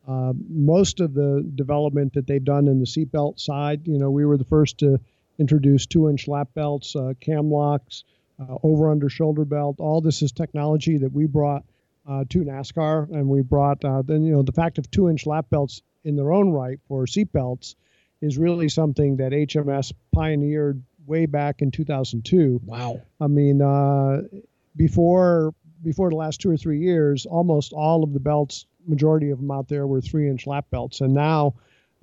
uh, most of the development that they've done in the seatbelt side. You know, we were the first to introduce two-inch lap belts, cam locks uh, over under shoulder belt. All this is technology that we brought uh, to NASCAR, and we brought uh, then you know the fact of two inch lap belts in their own right for seat belts is really something that HMS pioneered way back in 2002. Wow. I mean, uh, before before the last two or three years, almost all of the belts, majority of them out there were three inch lap belts, and now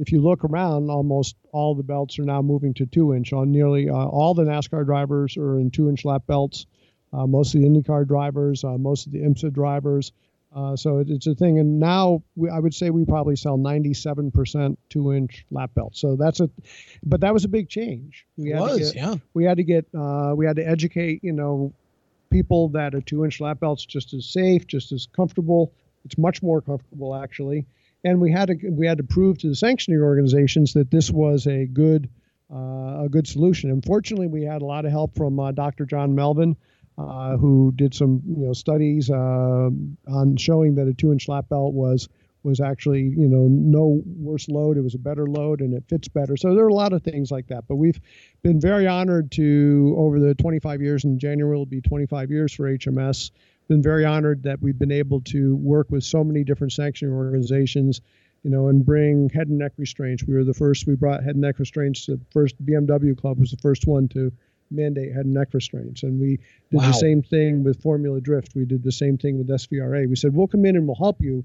if you look around, almost all the belts are now moving to two inch. On nearly uh, all the NASCAR drivers are in two inch lap belts. Uh, most of the IndyCar drivers, uh, most of the IMSA drivers. Uh, so it, it's a thing. And now we, I would say we probably sell 97% two inch lap belts. So that's a, but that was a big change. We it had was, to get, yeah. We had to get, uh, we had to educate, you know, people that a two inch lap belt's just as safe, just as comfortable. It's much more comfortable actually and we had to we had to prove to the sanctioning organizations that this was a good uh, a good solution. Unfortunately, we had a lot of help from uh, Dr. John Melvin, uh, who did some you know studies uh, on showing that a two-inch lap belt was was actually you know no worse load. It was a better load and it fits better. So there are a lot of things like that. But we've been very honored to over the 25 years. In January will be 25 years for HMS been very honored that we've been able to work with so many different sanctioning organizations, you know, and bring head and neck restraints. We were the first. We brought head and neck restraints. To the first BMW Club was the first one to mandate head and neck restraints, and we did Wow. the same thing with Formula Drift. We did the same thing with SVRA. We said we'll come in and we'll help you,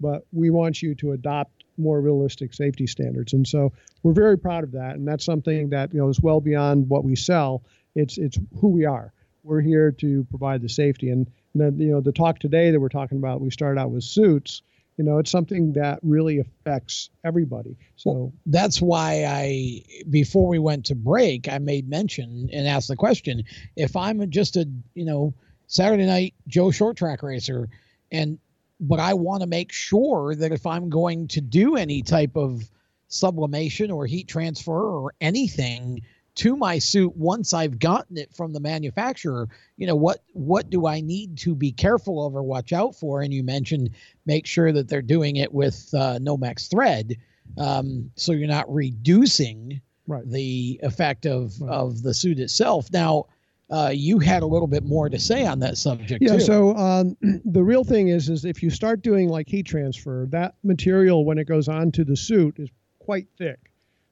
but we want you to adopt more realistic safety standards. And so we're very proud of that, and that's something that you know is well beyond what we sell. It's it's who we are. We're here to provide the safety, and the, you know the talk today that we're talking about. We started out with suits. You know, it's something that really affects everybody. So well, that's why I, before we went to break, I made mention and asked the question: if I'm just a you know Saturday night Joe short track racer, and but I want to make sure that if I'm going to do any type of sublimation or heat transfer or anything to my suit once I've gotten it from the manufacturer, you know, what what do I need to be careful of or watch out for? And you mentioned make sure that they're doing it with uh, Nomex thread, um, so you're not reducing right. the effect of right. of the suit itself. Now, uh, you had a little bit more to say on that subject. Yeah. Too. So um, the real thing is, is if you start doing like heat transfer, that material when it goes onto the suit is quite thick.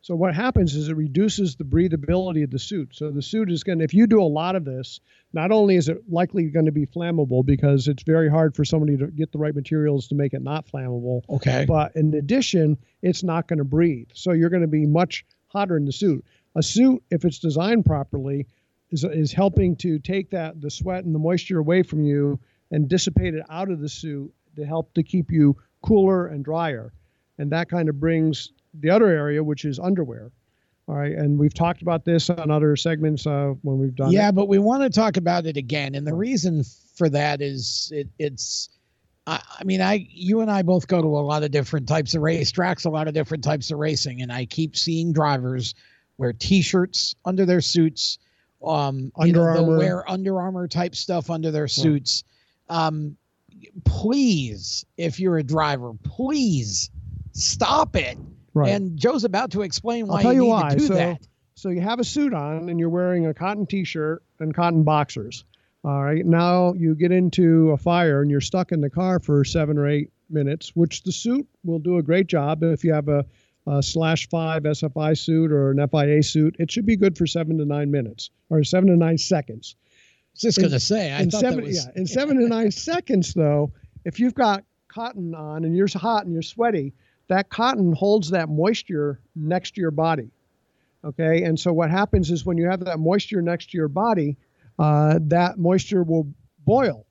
So what happens is it reduces the breathability of the suit. So the suit is going to, if you do a lot of this, not only is it likely going to be flammable because it's very hard for somebody to get the right materials to make it not flammable. Okay. But in addition, it's not going to breathe. So you're going to be much hotter in the suit. A suit, if it's designed properly, is, is helping to take that the sweat and the moisture away from you and dissipate it out of the suit to help to keep you cooler and drier. And that kind of brings the other area, which is underwear. All right, and we've talked about this on other segments uh, when we've done. Yeah, it. but we want to talk about it again, and the reason for that is it, it's. I, I mean, I you and I both go to a lot of different types of race tracks, a lot of different types of racing, and I keep seeing drivers wear T-shirts under their suits, um, Under you know, Armour. wear Under Armour type stuff under their suits. Um, please, if you're a driver, please stop it. Right. And Joe's about to explain why I'll tell you you need why. to do so, that. so you have a suit on and you're wearing a cotton T-shirt and cotton boxers. All right. Now you get into a fire and you're stuck in the car for seven or eight minutes, which the suit will do a great job if you have a, a slash five SFI suit or an FIA suit. It should be good for seven to nine minutes or seven to nine seconds. Just going to say, I in thought seven, that was yeah, in seven to nine seconds, though, if you've got cotton on and you're hot and you're sweaty, that cotton holds that moisture next to your body. Okay, and so what happens is when you have that moisture next to your body, uh, that moisture will boil.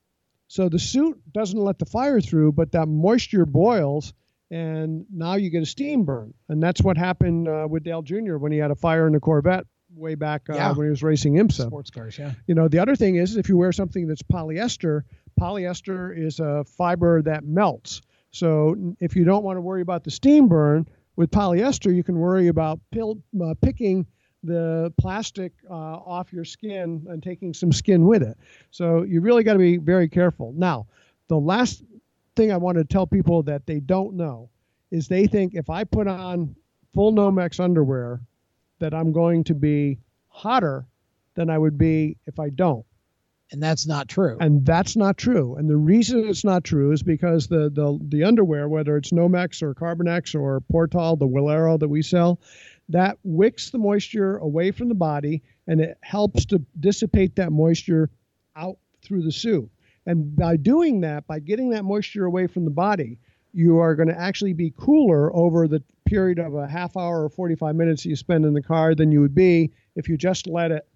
So the suit doesn't let the fire through, but that moisture boils, and now you get a steam burn. And that's what happened uh, with Dale Jr. when he had a fire in the Corvette way back uh, Yeah. when he was racing IMSA. sports cars, yeah. You know, the other thing is if you wear something that's polyester, polyester is a fiber that melts. So if you don't want to worry about the steam burn with polyester, you can worry about pil- uh, picking the plastic uh, off your skin and taking some skin with it. So you really got to be very careful. Now, the last thing I want to tell people that they don't know is they think if I put on full Nomex underwear, that I'm going to be hotter than I would be if I don't. And that's not true. And that's not true. And the reason it's not true is because the the, the underwear, whether it's Nomex or Carbonex or Portal, the Walero that we sell, that wicks the moisture away from the body and it helps to dissipate that moisture out through the suit. And by doing that, by getting that moisture away from the body, you are going to actually be cooler over the period of a half hour or 45 minutes you spend in the car than you would be if you just let it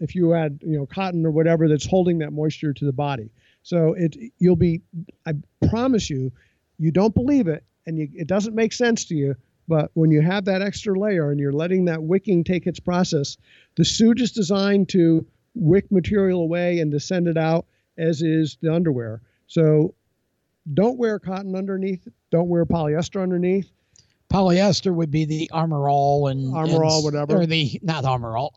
if you had you know cotton or whatever that's holding that moisture to the body. So it you'll be i promise you you don't believe it and you, it doesn't make sense to you but when you have that extra layer and you're letting that wicking take its process the suit is designed to wick material away and to send it out as is the underwear. So don't wear cotton underneath don't wear polyester underneath Polyester would be the Armor All and Armor and- All, whatever. or the not Armor All,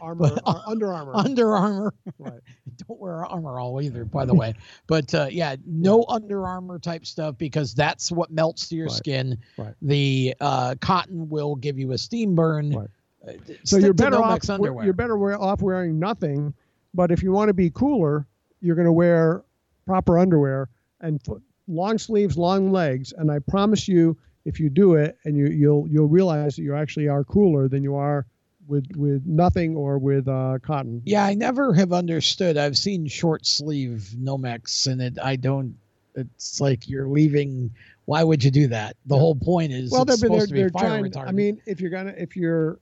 armor uh, under armor Under Armour. Right. Don't wear Armor All either, by the way. But uh, yeah, no Under Armour type stuff because that's what melts to your Right. skin. Right. The uh, cotton will give you a steam burn. Right. Uh, so you're better off underwear. you're better off wearing nothing but if you want to be cooler you're going to wear proper underwear and long sleeves long legs and i promise you if you do it and you you'll you'll realize that you actually are cooler than you are with with nothing or with uh, cotton Yeah, I never have understood. I've seen short sleeve Nomex, and it I don't. It's like you're leaving Why would you do that? The whole point is well, they're, they're, to be they're fire trying. retardant. I mean, if you're gonna, if you're,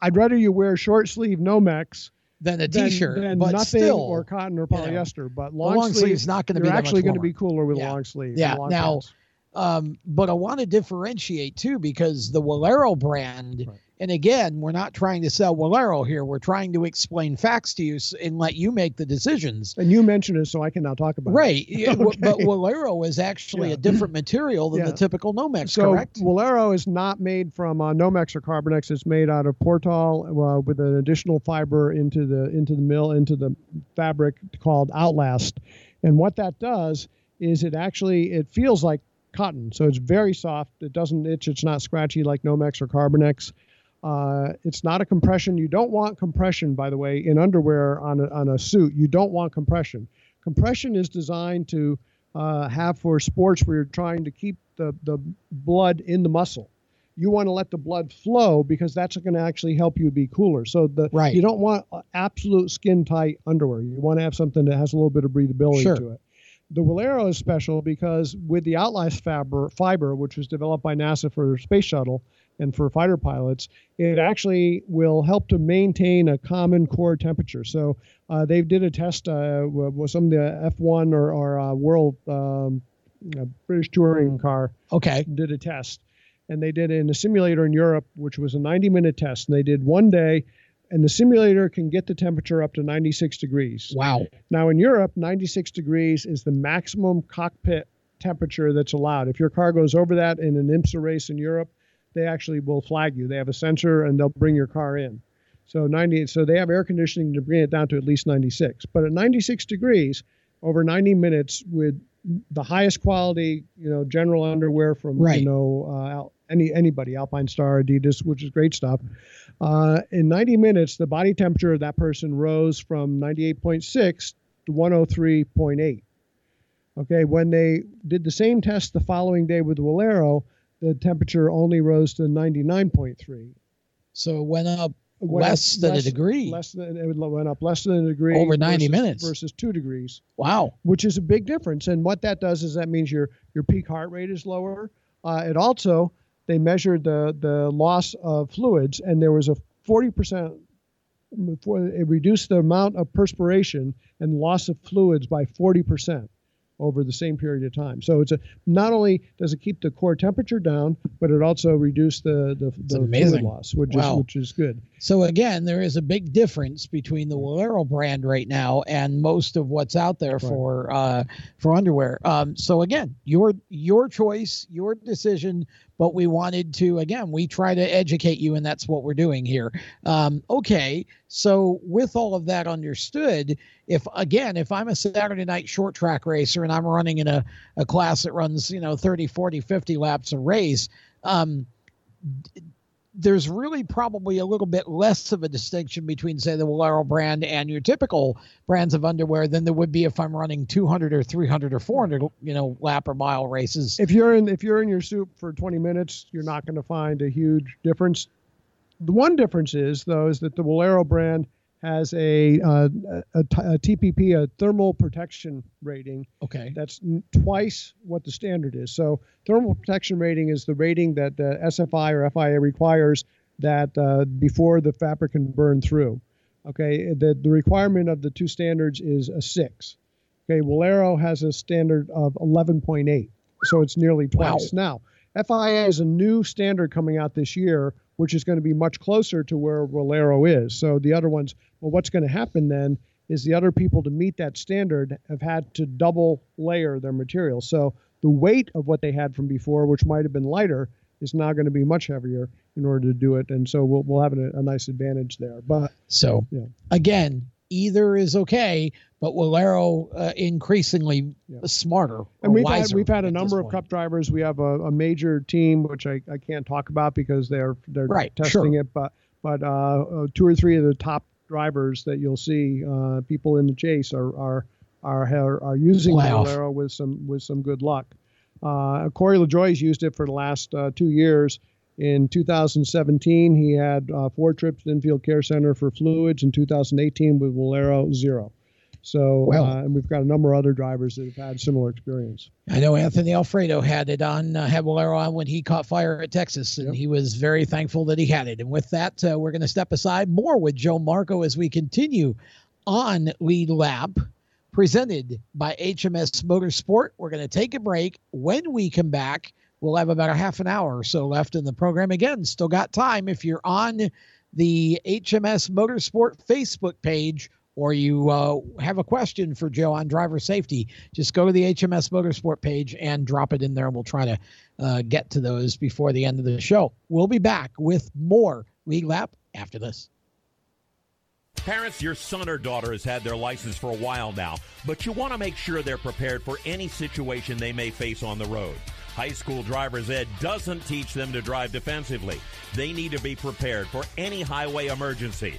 I'd rather you wear short sleeve Nomex than a than- t-shirt, than but nothing still, or cotton or you know, polyester. but long, long sleeve's not gonna be You're actually going to be cooler with Yeah. long sleeve. Yeah. long Now, pants. Um, but I want to differentiate too because the Walero brand, and again, we're not trying to sell Walero here. We're trying to explain facts to you and let you make the decisions. and you mentioned it, so I can now talk about Right. it. Yeah, w- But Okay. Walero is actually Yeah. a different material than Yeah. the typical Nomex, So correct? Walero is not made from uh, Nomex or Carbonex. It's made out of Portal uh, with an additional fiber into the into the mill into the fabric called Outlast. And what that does is it actually it feels like cotton, so it's very soft. It doesn't itch. It's not scratchy like Nomex or Carbonex. Uh, it's not a compression. You don't want compression, by the way, in underwear on a, on a suit. You don't want compression. Compression is designed to uh, have for sports where you're trying to keep the, the blood in the muscle. You want to let the blood flow because that's going to actually help you be cooler. So the Right. you don't want uh, absolute skin tight underwear. You want to have something that has a little bit of breathability Sure. to it. The Walero is special because with the Outlast fiber, fiber, which was developed by NASA for their space shuttle and for fighter pilots, it actually will help to maintain a common core temperature. So uh, they did a test uh, with with some of the F1 or, or uh, World um, uh, British touring car. Okay. Did a test, and they did it in a simulator in Europe, which was a 90-minute test. And they did one day, and the simulator can get the temperature up to 96 degrees. Wow. Now in Europe, 96 degrees is the maximum cockpit temperature that's allowed. If your car goes over that in an IMSA race in Europe, they actually will flag you. They have a sensor and they'll bring your car in. So 90 so they have air conditioning to bring it down to at least 96. But at 96 degrees over 90 minutes with the highest quality, you know, general underwear from Right. you know uh, any anybody, Alpine Star, Adidas, which is great stuff. Uh, in 90 minutes, the body temperature of that person rose from 98.6 to 103.8. Okay, when they did the same test the following day with Walero, the temperature only rose to 99.3. So it went up Went up less than a degree. Less than it went up less than a degree Over 90 versus- minutes. versus two degrees Wow. which is a big difference. And what that does is that means your your peak heart rate is lower. Uh, it also they measured the the loss of fluids, and there was a 40 percent. It reduced the amount of perspiration and loss of fluids by 40 percent over the same period of time. So it's a not only does it keep the core temperature down, but it also reduced the the, the fluid loss, which Wow. is which is good. So again, there is a big difference between the Walero brand right now and most of what's out there for uh, for underwear. Um, so again, your your choice, your decision. But we wanted to again, we try to educate you, and that's what we're doing here. Um, okay, so with all of that understood, if again, if I'm a Saturday night short track racer and I'm running in a, a class that runs, you know, 30, 40, 50 laps a race, um, there's really probably a little bit less of a distinction between, say, the Walero brand and your typical brands of underwear than there would be if I'm running 200 or 300 or 400, you know, lap or mile races. If you're in if you're in your soup for 20 minutes, you're not going to find a huge difference. The one difference is though is that the Walero brand has a, uh, a, a TPP, a thermal protection rating. Okay. That's n- twice what the standard is. So thermal protection rating is the rating that the SFI or FIA requires that uh, before the fabric can burn through. Okay. The the requirement of the two standards is a six. Okay. Walero has a standard of 11.8, so it's nearly twice. Now, FIA is a new standard coming out this year, which is going to be much closer to where Walero is. So the other ones, well, what's going to happen then is the other people to meet that standard have had to double layer their material. So the weight of what they had from before, which might have been lighter, is now going to be much heavier in order to do it. And so we'll, we'll have a, a nice advantage there. But So yeah. again, either is okay, but Walero uh, increasingly smarter. And we've had, we've had a number of cup drivers. We have a, a major team, which I, I can't talk about because they're they're Right, testing sure. it. But but uh, uh, two or three of the top drivers that you'll see, uh, people in the chase are are are are, using Playoff. Walero with some with some good luck. Uh, Corey LaJoie's used it for the last uh, two years. In 2017, he had uh, four trips to Infield Care Center for fluids. In 2018, with Walero, zero. So, Well- uh, and we've got a number of other drivers that have had similar experience. I know Anthony Alfredo had it on, uh, on when he caught fire at Texas, and he was very thankful that he had it. And with that, uh, we're going to step aside more with Joe Marco as we continue on Lead Lap, presented by HMS Motorsport. We're going to take a break. When we come back, we'll have about a half an hour or so left in the program. Again, still got time if you're on the HMS Motorsport Facebook page or you uh, have a question for Joe on driver safety, just go to the HMS Motorsport page and drop it in there. and We'll try to uh, get to those before the end of the show. We'll be back with more Lead Lap after this. Parents, your son or daughter has had their license for a while now, but you want to make sure they're prepared for any situation they may face on the road. High school driver's ed doesn't teach them to drive defensively. They need to be prepared for any highway emergency.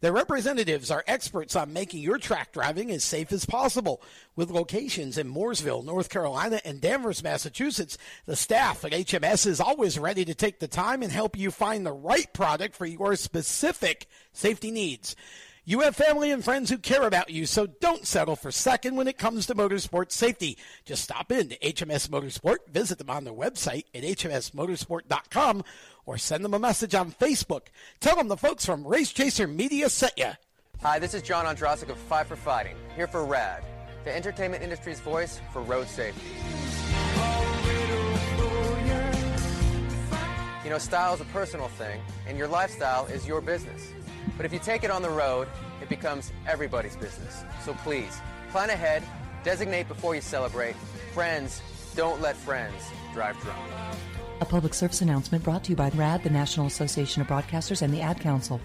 Their representatives are experts on making your track driving as safe as possible. With locations in Mooresville, North Carolina, and Danvers, Massachusetts, the staff at HMS is always ready to take the time and help you find the right product for your specific safety needs. You have family and friends who care about you, so don't settle for second when it comes to motorsport safety. Just stop in to HMS Motorsport, visit them on their website at hmsmotorsport.com, or send them a message on Facebook. Tell them the folks from Race Chaser Media sent you. Hi, this is John Ondrasik of Five for Fighting, here for RAD, the entertainment industry's voice for road safety. You know, style is a personal thing, and your lifestyle is your business. But if you take it on the road, it becomes everybody's business. So please, plan ahead, designate before you celebrate. Friends, don't let friends drive drunk. A public service announcement brought to you by RAD, the National Association of Broadcasters, and the Ad Council.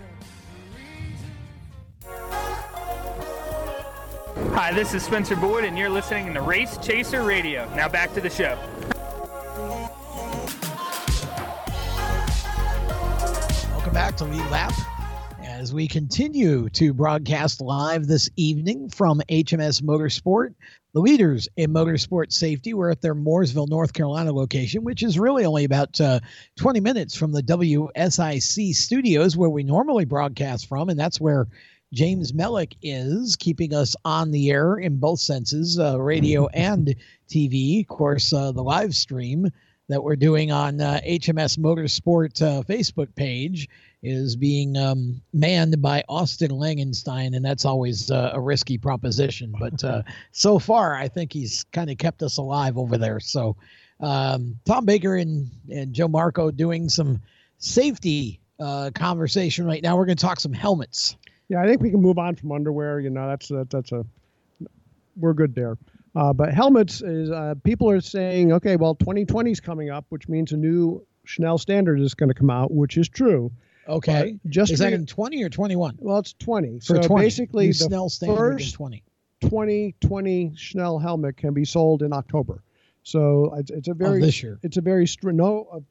Hi, this is Spencer Boyd, and you're listening to Race Chaser Radio. Now back to the show. Welcome back to Lead Lap as we continue to broadcast live this evening from HMS Motorsport. The leaders in motorsport safety were at their Mooresville, North Carolina location, which is really only about uh, 20 minutes from the WSIC studios where we normally broadcast from, and that's where James Mellick is keeping us on the air in both senses, uh, radio and TV. Of course, uh, the live stream that we're doing on uh, HMS Motorsport uh, Facebook page is being um, manned by Austin Langenstein, and that's always uh, a risky proposition. But uh, so far, I think he's kind of kept us alive over there. So um, Tom Baker and, and Joe Marco doing some safety uh, conversation right now. We're going to talk some helmets. Yeah, I think we can move on from underwear. You know, that's a, that's a we're good there. Uh, but helmets is uh, people are saying, okay, well, 2020 is coming up, which means a new Snell standard is going to come out, which is true. Okay. But just is that in 20 or 21? well, it's 20. For so 20. basically, New the Snell standard in first 20. 2020 Snell helmet can be sold in October. So it's, it's a very this year. It's a very str- no of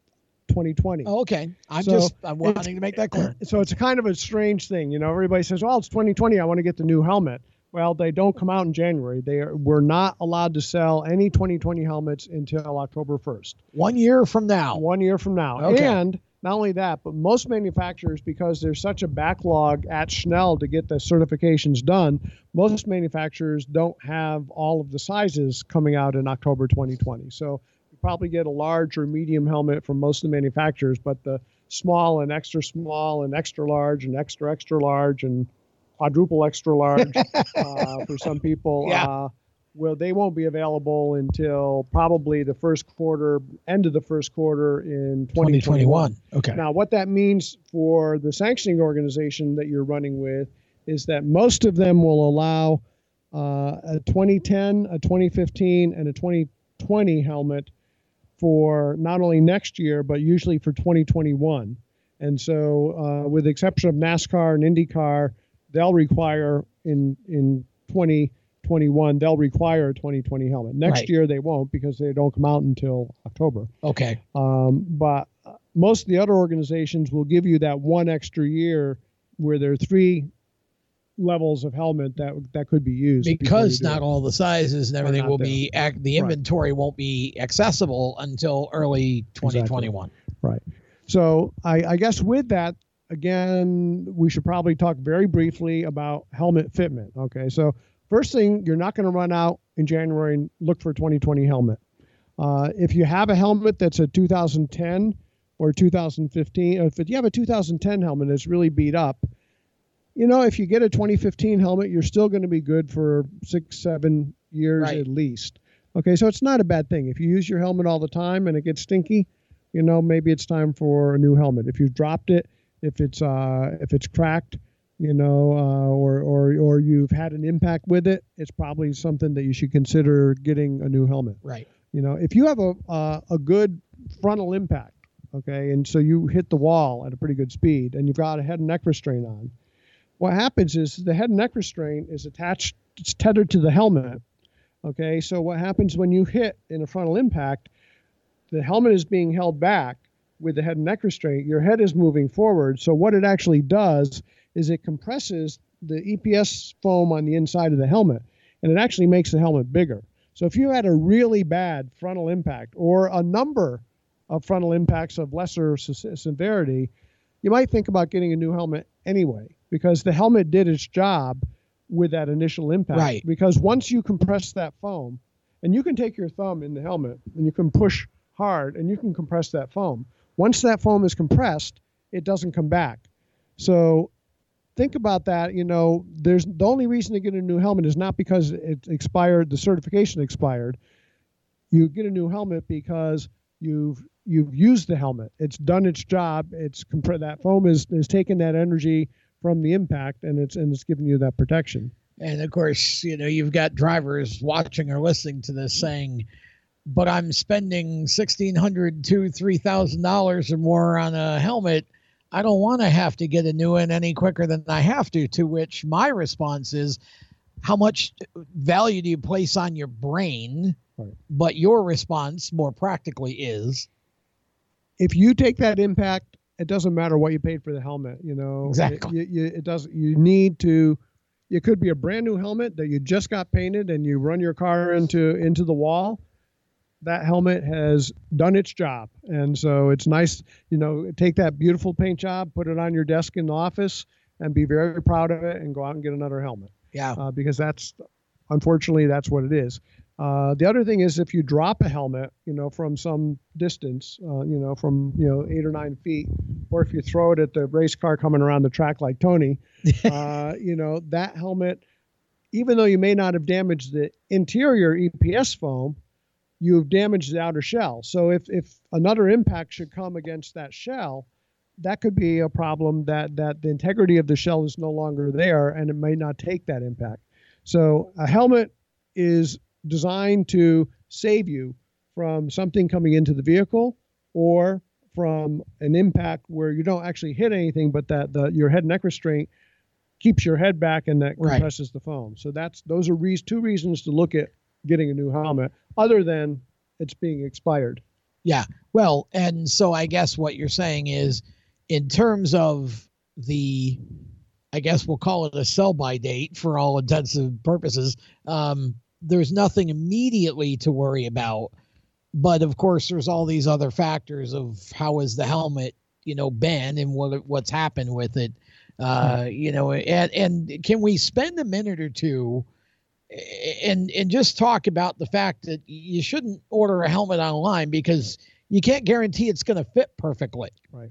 2020. Oh, okay. I'm So just I'm wanting to make that clear. So it's a kind of a strange thing, you know. Everybody says, "Well, it's 2020. I want to get the new helmet." Well, they don't come out in January. They are, we're not allowed to sell any 2020 helmets until October 1st. One year from now. One year from now. Okay. And not only that, but most manufacturers, because there's such a backlog at Snell to get the certifications done, most manufacturers don't have all of the sizes coming out in October 2020. So you probably get a large or medium helmet from most of the manufacturers, but the small and extra small and extra large and extra extra large and quadruple extra large uh, for some people. Yeah. Uh, well, they won't be available until probably the first quarter, end of the first quarter in 2021. 2021. Okay. Now, what that means for the sanctioning organization that you're running with is that most of them will allow uh, a 2010, a 2015, and a 2020 helmet for not only next year, but usually for 2021. And so, uh, with the exception of NASCAR and IndyCar, they'll require in in 2021 they'll require a 2020 helmet. Next Right. year they won't because they don't come out until October. Okay. Um, but most of the other organizations will give you that one extra year where there are three levels of helmet that that could be used Because not it. all the sizes and everything will there. be ac- the Right. inventory won't be accessible until early 2021. Right. So I, I guess with that, again, we should probably talk very briefly about helmet fitment. Okay. So first thing, you're not going to run out in January and look for a 2020 helmet. Uh, if you have a helmet that's a 2010 or 2015, or if you have a 2010 helmet that's really beat up, you know, if you get a 2015 helmet, you're still going to be good for six, seven years Right. at least. Okay, so it's not a bad thing. If you use your helmet all the time and it gets stinky, you know, maybe it's time for a new helmet. If you've dropped it, if it's uh, if it's cracked, you know, uh, or or or you've had an impact with it, it's probably something that you should consider getting a new helmet. Right. You know, if you have a uh, a good frontal impact, okay, and so you hit the wall at a pretty good speed, and you've got a head and neck restraint on, what happens is the head and neck restraint is attached, it's tethered to the helmet. Okay, so what happens when you hit in a frontal impact, the helmet is being held back with the head and neck restraint. Your head is moving forward. So what it actually does is it compresses the EPS foam on the inside of the helmet, and it actually makes the helmet bigger. So if you had a really bad frontal impact or a number of frontal impacts of lesser se- severity, you might think about getting a new helmet anyway because the helmet did its job with that initial impact. Right. Because once you compress that foam, and you can take your thumb in the helmet and you can push hard and you can compress that foam. Once that foam is compressed, it doesn't come back. So think about that. You know, there's the only reason to get a new helmet is not because it expired, the certification expired. You get a new helmet because you've you've used the helmet. It's done its job. It's that foam is is taking that energy from the impact and it's and it's giving you that protection. And of course, you know, you've got drivers watching or listening to this saying, but I'm spending sixteen hundred to three thousand dollars or more on a helmet. I don't want to have to get a new one any quicker than I have to. To which my response is, how much value do you place on your brain? But your response, more practically, is if you take that impact, it doesn't matter what you paid for the helmet. You know, Exactly. It, you, it does. You need to. It could be a brand new helmet that you just got painted, and you run your car into into the wall. That helmet has done its job, and so it's nice. You know, take that beautiful paint job, put it on your desk in the office, and be very proud of it, and go out and get another helmet. Yeah. Uh, because that's unfortunately that's what it is. Uh, the other thing is if you drop a helmet, you know, from some distance, uh, you know, from you know eight or nine feet, or if you throw it at the race car coming around the track like Tony, uh, you know, that helmet, even though you may not have damaged the interior EPS foam, you've damaged the outer shell. So if if another impact should come against that shell, that could be a problem that that the integrity of the shell is no longer there and it may not take that impact. So a helmet is designed to save you from something coming into the vehicle or from an impact where you don't actually hit anything, but that the your head neck restraint keeps your head back and that Right. compresses the foam. So that's those are reas two reasons to look at getting a new helmet, other than it's being expired. Yeah. Well, and so I guess what you're saying is, in terms of the, I guess we'll call it a sell by date for all intensive purposes. Um, there's nothing immediately to worry about, but of course, there's all these other factors of how is the helmet, you know, been and what what's happened with it. Uh, you know, and and can we spend a minute or two? And and just talk about the fact that you shouldn't order a helmet online because you can't guarantee it's going to fit perfectly. Right.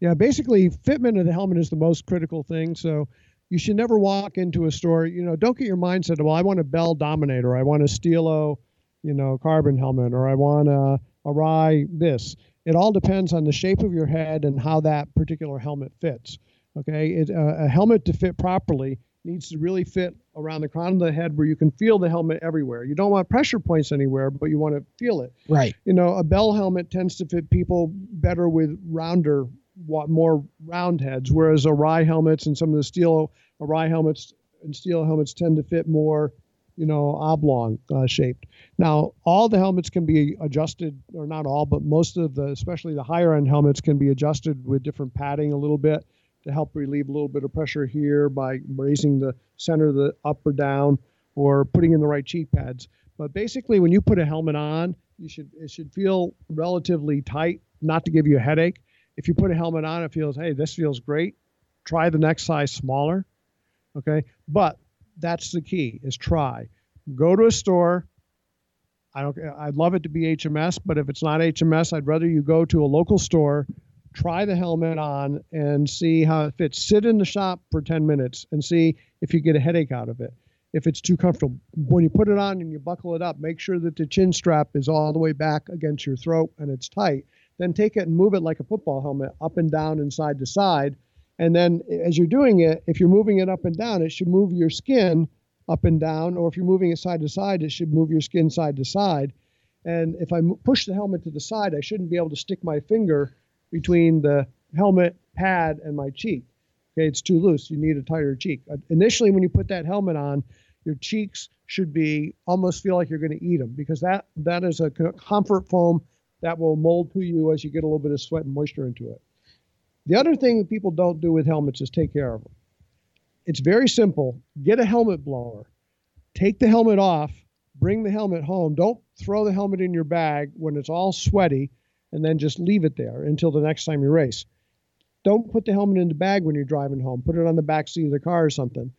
Yeah, basically, fitment of the helmet is the most critical thing. So you should never walk into a store. You know, don't get your mindset. Well, I want a Bell Dominator. I want a Stilo, you know, carbon helmet, or I want a Arai this. It all depends on the shape of your head and how that particular helmet fits. Okay, it, uh, a helmet to fit properly needs to really fit around the crown of the head where you can feel the helmet everywhere. You don't want pressure points anywhere, but you want to feel it Right. you know, a bell helmet tends to fit people better with rounder, more round heads, whereas Arai helmets and some of the steel rye helmets and Stilo helmets tend to fit more, you know, oblong uh, shaped. Now, all the helmets can be adjusted, or not all, but most of the, especially the higher end helmets, can be adjusted with different padding a little bit to help relieve a little bit of pressure here by raising the center of the up or down or putting in the right cheek pads. But basically, when you put a helmet on, you should it should feel relatively tight, not to give you a headache. If you put a helmet on, it feels, hey, this feels great. Try the next size smaller. Okay, but that's the key: is try. Go to a store. I don't. I'd love it to be HMS, but if it's not HMS, I'd rather you go to a local store, try the helmet on, and see how it fits. Sit in the shop for 10 minutes and see if you get a headache out of it. If it's too comfortable, when you put it on and you buckle it up, make sure that the chin strap is all the way back against your throat and it's tight. Then take it and move it like a football helmet, up and down and side to side. And then as you're doing it, if you're moving it up and down, it should move your skin up and down. Or if you're moving it side to side, it should move your skin side to side. And if I push the helmet to the side, I shouldn't be able to stick my finger between the helmet pad and my cheek. Okay, it's too loose. You need a tighter cheek. Uh, Initially, when you put that helmet on, your cheeks should be almost feel like you're going to eat them because that that is a comfort foam that will mold to you as you get a little bit of sweat and moisture into it. The other thing that people don't do with helmets is take care of them. It's very simple. Get a helmet blower. Take the helmet off. Bring the helmet home. Don't throw the helmet in your bag when it's all sweaty and then just leave it there until the next time you race. Don't put the helmet in the bag when you're driving home. Put it on the back seat of the car or something.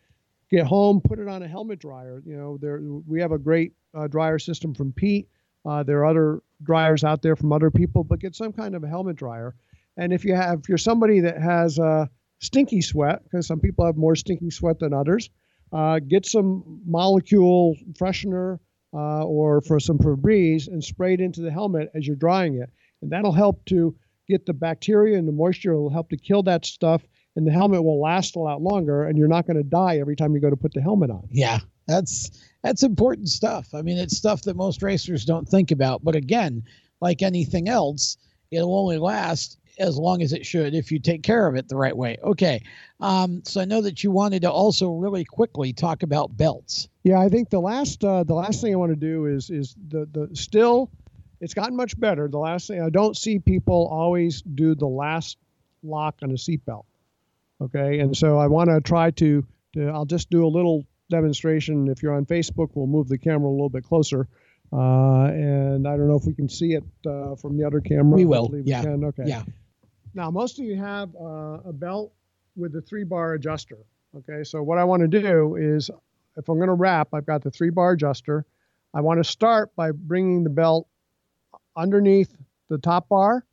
Get home, put it on a helmet dryer. You know, there we have a great uh, dryer system from Pete. Uh, there are other dryers out there from other people, but get some kind of a helmet dryer. And if you have, if you're somebody that has uh, stinky sweat, because some people have more stinky sweat than others, uh, get some molecule freshener uh, or for some Febreze and spray it into the helmet as you're drying it, and that'll help to get the bacteria and the moisture. It'll help to kill that stuff, and the helmet will last a lot longer, and you're not going to die every time you go to put the helmet on. Yeah, that's that's important stuff. I mean, it's stuff that most racers don't think about. But again, like anything else, it'll only last as long as it should if you take care of it the right way. Okay. Um, so I know that you wanted to also really quickly talk about belts. Yeah, I think the last uh, the last thing I want to do is is the the still it's gotten much better. The last thing I don't see people always do the last lock on a seatbelt. Okay, and so I want to try to to I'll just do a little demonstration. If you're on Facebook, we'll move the camera a little bit closer. Uh, and I don't know if we can see it uh, from the other camera. We will, yeah, can. Okay. yeah. Now, most of you have uh, a belt with a three bar adjuster. Okay, so what I want to do is if I'm going to wrap, I've got the three bar adjuster. I want to start by bringing the belt underneath the top bar,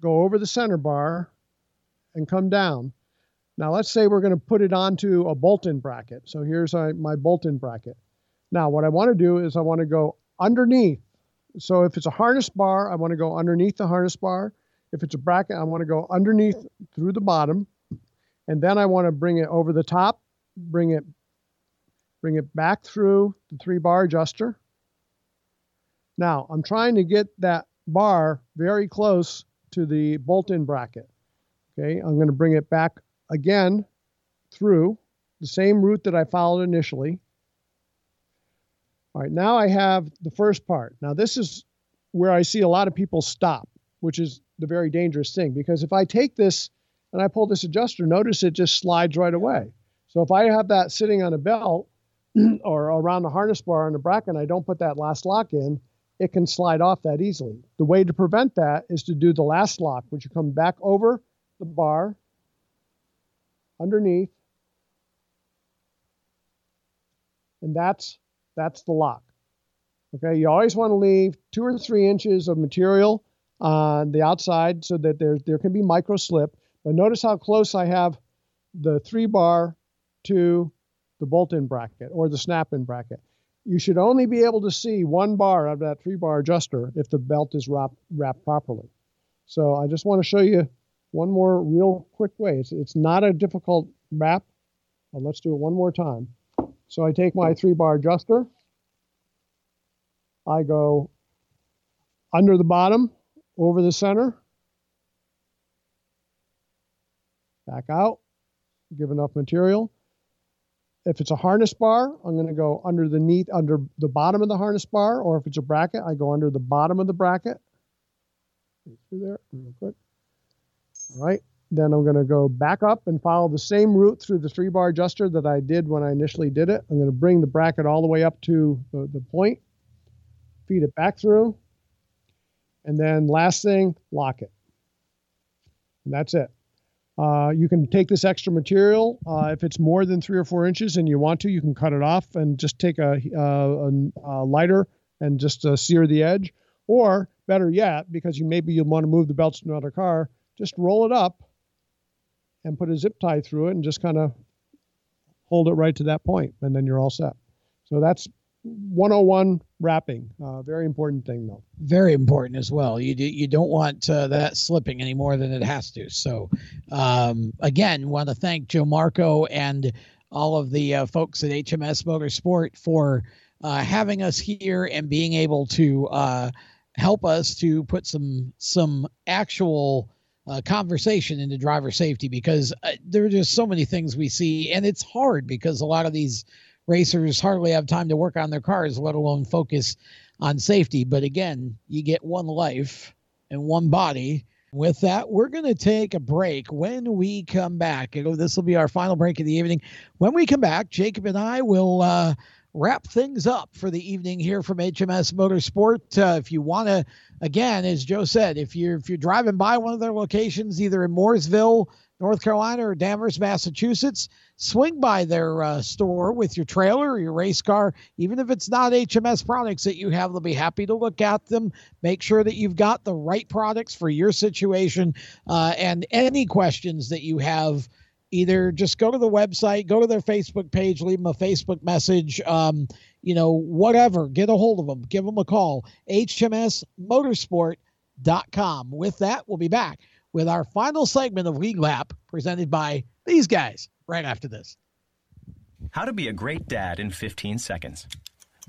go over the center bar, and come down. Now, let's say we're going to put it onto a bolt-in bracket. So here's uh, my bolt-in bracket. Now, what I want to do is I want to go underneath. So if it's a harness bar, I want to go underneath the harness bar. If it's a bracket, I want to go underneath through the bottom. And then I want to bring it over the top, bring it bring it back through the three bar adjuster. Now, I'm trying to get that bar very close to the bolt-in bracket. Okay, I'm going to bring it back again through the same route that I followed initially. All right, now I have the first part. Now this is where I see a lot of people stop, which is the very dangerous thing because if I take this and I pull this adjuster, notice it just slides right away. So if I have that sitting on a belt or around the harness bar on the bracket and I don't put that last lock in, it can slide off that easily. The way to prevent that is to do the last lock, which you come back over the bar, underneath, and that's that's the lock. Okay, you always want to leave two or three inches of material on the outside so that there there can be micro slip. But notice how close I have the three bar to the bolt-in bracket or the snap-in bracket. You should only be able to see one bar of that three bar adjuster if the belt is wrapped, wrapped properly. So I just want to show you one more real quick way. It's, it's not a difficult wrap. Well, let's do it one more time. So I take my three bar adjuster. I go under the bottom, over the center, back out, give enough material. If it's a harness bar, I'm going to go underneath, under the bottom of the harness bar, or if it's a bracket, I go under the bottom of the bracket. There, real quick. All right. Then I'm going to go back up and follow the same route through the three bar adjuster that I did when I initially did it. I'm going to bring the bracket all the way up to the, the point, feed it back through, and then last thing, lock it. And that's it. Uh, you can take this extra material. Uh, if it's more than three or four inches and you want to, you can cut it off and just take a, a, a lighter and just uh, sear the edge. Or better yet, because you maybe you'll want to move the belts to another car, just roll it up and put a zip tie through it and just kind of hold it right to that point, and then you're all set. So that's 101 wrapping. Uh, very important thing, though. Very important as well. You do, you don't want uh, that slipping any more than it has to. So, um, again, want to thank Joe Marco and all of the uh, folks at HMS Motorsport for uh, having us here and being able to uh, help us to put some some actual uh, conversation into driver safety because uh, there are just so many things we see, and it's hard because a lot of these racers hardly have time to work on their cars, let alone focus on safety. But again, you get one life and one body. With that, we're going to take a break. When we come back, this will be our final break of the evening. When we come back, Jacob and I will uh, wrap things up for the evening here from HMS Motorsport. Uh, if you want to, again, as Joe said, if you're if you're driving by one of their locations, either in Mooresville, North Carolina, or Danvers, Massachusetts, swing by their uh, store with your trailer or your race car, even if it's not HMS products that you have. They'll be happy to look at them. Make sure that you've got the right products for your situation, uh, and any questions that you have either just go to the website, go to their Facebook page, leave them a Facebook message, um, you know, whatever, get a hold of them, give them a call. HMSmotorsport.com. With that, we'll be back with our final segment of Lead Lap presented by these guys right after this. How to be a great dad in 15 seconds.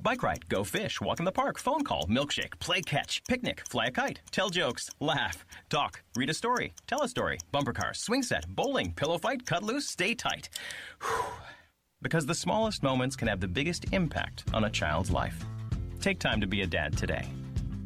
Bike ride, go fish, walk in the park, phone call, milkshake, play catch, picnic, fly a kite, tell jokes, laugh, talk, read a story, tell a story, bumper car, swing set, bowling, pillow fight, cut loose, stay tight. Whew. Because the smallest moments can have the biggest impact on a child's life. Take time to be a dad today.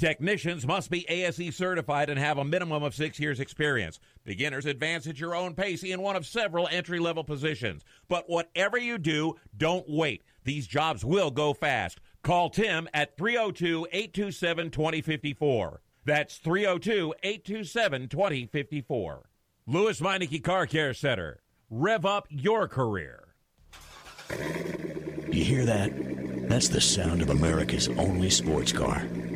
Technicians must be ASE certified and have a minimum of six years' experience. Beginners advance at your own pace in one of several entry level positions. But whatever you do, don't wait. These jobs will go fast. Call Tim at 302 827 2054. That's 302 827 2054. Lewes Meineke Car Care Center. Rev up your career. You hear that? That's the sound of America's only sports car.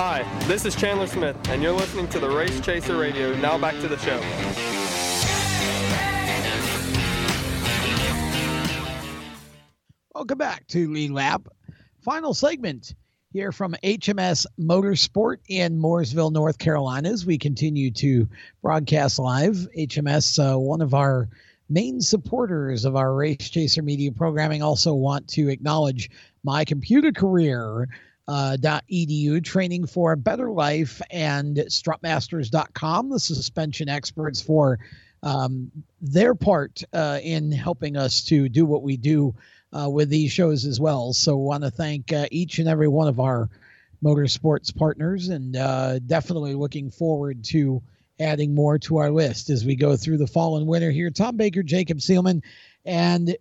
Hi, this is Chandler Smith, and you're listening to the Race Chaser Radio. Now back to the show. Welcome back to Lead Lap. Final segment here from HMS Motorsport in Mooresville, North Carolina, as we continue to broadcast live. HMS, uh, one of our main supporters of our Race Chaser media programming, also want to acknowledge my computer career. Uh, .edu training for a better life and strutmasters.com the suspension experts for um, their part uh, in helping us to do what we do uh, with these shows as well. So, want to thank uh, each and every one of our motorsports partners, and uh, definitely looking forward to adding more to our list as we go through the fall and winter here. Tom Baker, Jacob Seelman, and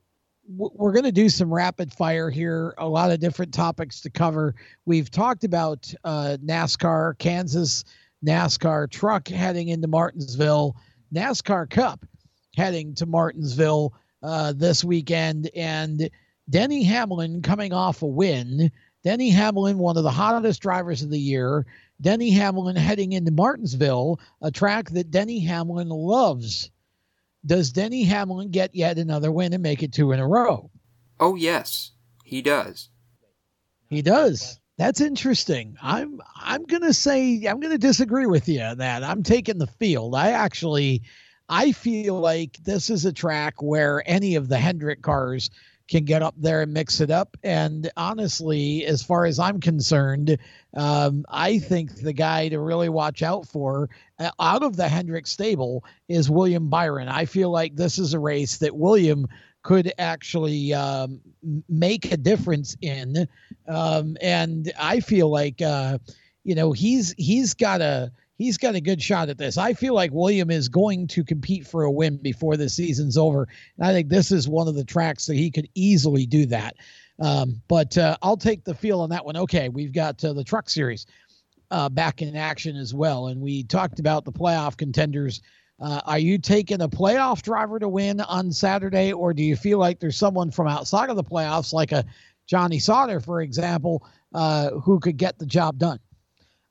we're going to do some rapid fire here. A lot of different topics to cover. We've talked about uh, NASCAR, Kansas NASCAR truck heading into Martinsville, NASCAR Cup heading to Martinsville uh, this weekend, and Denny Hamlin coming off a win. Denny Hamlin, one of the hottest drivers of the year. Denny Hamlin heading into Martinsville, a track that Denny Hamlin loves. Does Denny Hamlin get yet another win and make it two in a row? Oh, yes, he does. He does. That's interesting. I'm I'm gonna say I'm gonna disagree with you on that. I'm taking the field. I actually I feel like this is a track where any of the Hendrick cars can get up there and mix it up. And honestly, as far as I'm concerned, um, I think the guy to really watch out for out of the Hendrick stable is William Byron. I feel like this is a race that William could actually um, make a difference in. Um, and I feel like, uh, you know, he's he's got a he's got a good shot at this. I feel like William is going to compete for a win before the season's over. And I think this is one of the tracks that he could easily do that. Um, but uh, I'll take the feel on that one. Okay, we've got uh, the Truck Series uh, back in action as well. And we talked about the playoff contenders. Uh, are you taking a playoff driver to win on Saturday, or do you feel like there's someone from outside of the playoffs, like a Johnny Sauter, for example, uh, who could get the job done?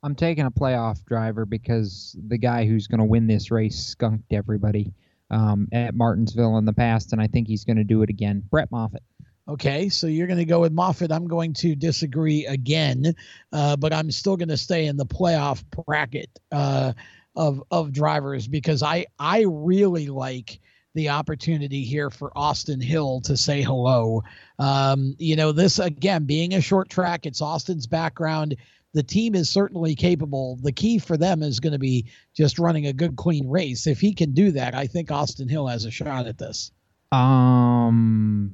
I'm taking a playoff driver because the guy who's going to win this race skunked everybody um, at Martinsville in the past, and I think he's going to do it again. Brett Moffitt. Okay, so you're going to go with Moffitt. I'm going to disagree again, uh, but I'm still going to stay in the playoff bracket uh, of of drivers because I I really like the opportunity here for Austin Hill to say hello. Um, you know, this again being a short track, it's Austin's background the team is certainly capable. The key for them is going to be just running a good, clean race. If he can do that, I think Austin Hill has a shot at this. Um,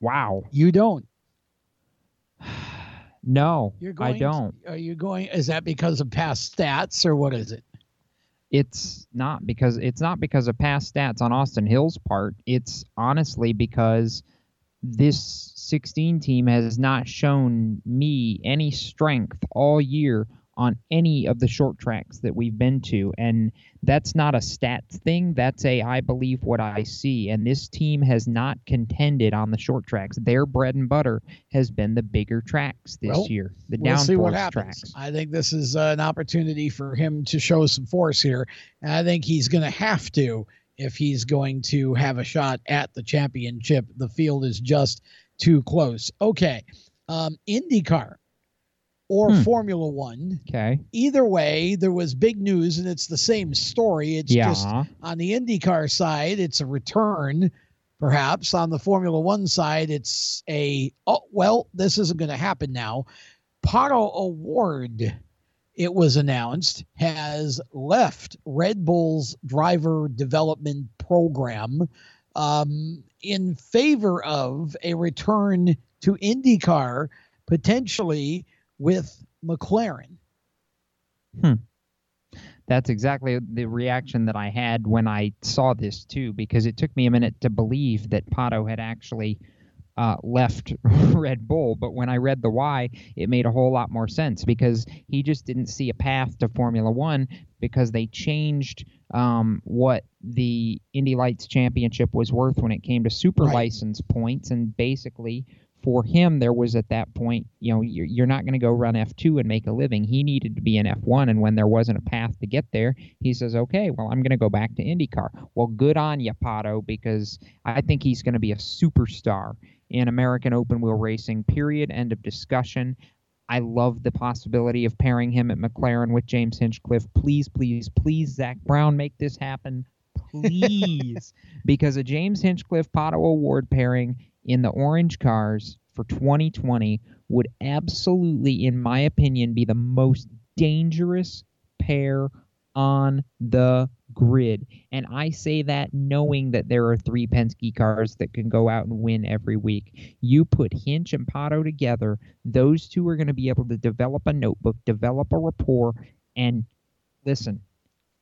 wow. You don't. No, You're going I don't. are you going? Is that because of past stats or what is it? It's not because it's not because of past stats on Austin Hill's part. It's honestly because this 16 team has not shown me any strength all year on any of the short tracks that we've been to and that's not a stats thing that's a i believe what i see and this team has not contended on the short tracks their bread and butter has been the bigger tracks this Well, year the we'll see what downforce happens. tracks I think this is uh, an opportunity for him to show some force here. And I think he's going to have to if he's going to have a shot at the championship. The field is just too close. Okay. Um, IndyCar or Hmm. Formula One. okay Either way, there was big news, and it's the same story. It's Yeah. just on the IndyCar side, it's a return, perhaps. On the Formula One side, it's a oh well, this isn't going to happen now. Pato O'Ward, it was announced, has left Red Bull's driver development program um, in favor of a return to IndyCar, potentially with McLaren. That's exactly the reaction that I had when I saw this too, because it took me a minute to believe that Pato had actually uh, left Red Bull. But when I read the why, it made a whole lot more sense because he just didn't see a path to Formula One because they changed um, what the Indy Lights Championship was worth when it came to super Right. license points, and basically for him, there was at that point, you know, you're, you're not going to go run F2 and make a living. He needed to be in F1, and when there wasn't a path to get there, he says, okay, well, I'm going to go back to IndyCar. Well, good on you, Pato, because I think he's going to be a superstar in American open wheel racing, period. End of discussion. I love the possibility of pairing him at McLaren with James Hinchcliffe. Please, please, please, Zak Brown, make this happen. Please. because a James Hinchcliffe Pato O'Ward pairing in the orange cars for 2020 would absolutely, in my opinion, be the most dangerous pair on the grid. And I say that knowing that there are three Penske cars that can go out and win every week. You put Hinch and Pato together, those two are going to be able to develop a notebook, develop a rapport, and listen,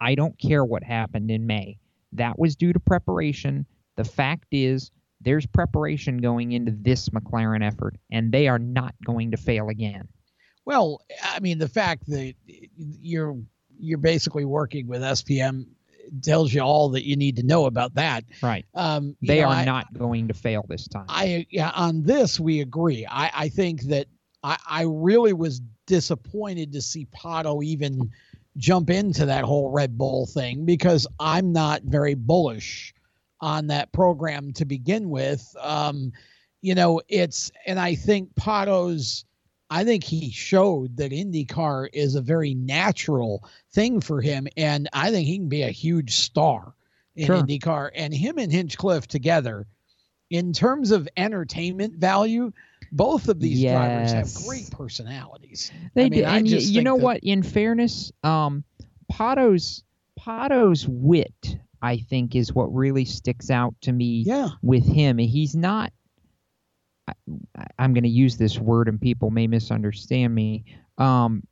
I don't care what happened in May. That was due to preparation. The fact is, there's preparation going into this McLaren effort, and they are not going to fail again. Well, I mean, the fact that you're you're basically working with SPM tells you all that you need to know about that. Right. Um, They know, are I- not going to fail this time. I yeah, on this we agree. I, I think that I, I really was disappointed to see Pato even jump into that whole Red Bull thing because I'm not very bullish on that program to begin with. Um, you know, it's and I think Pato's I think he showed that IndyCar is a very natural thing for him, and I think he can be a huge star in Sure. IndyCar. And him and Hinchcliffe together, in terms of entertainment value, both of these drivers have great personalities. They I mean, do, I and you, you know that- what? In fairness, um, Pato's Pato's wit, I think, is what really sticks out to me. Yeah. With him, he's not. I, I'm going to use this word, and people may misunderstand me. Um,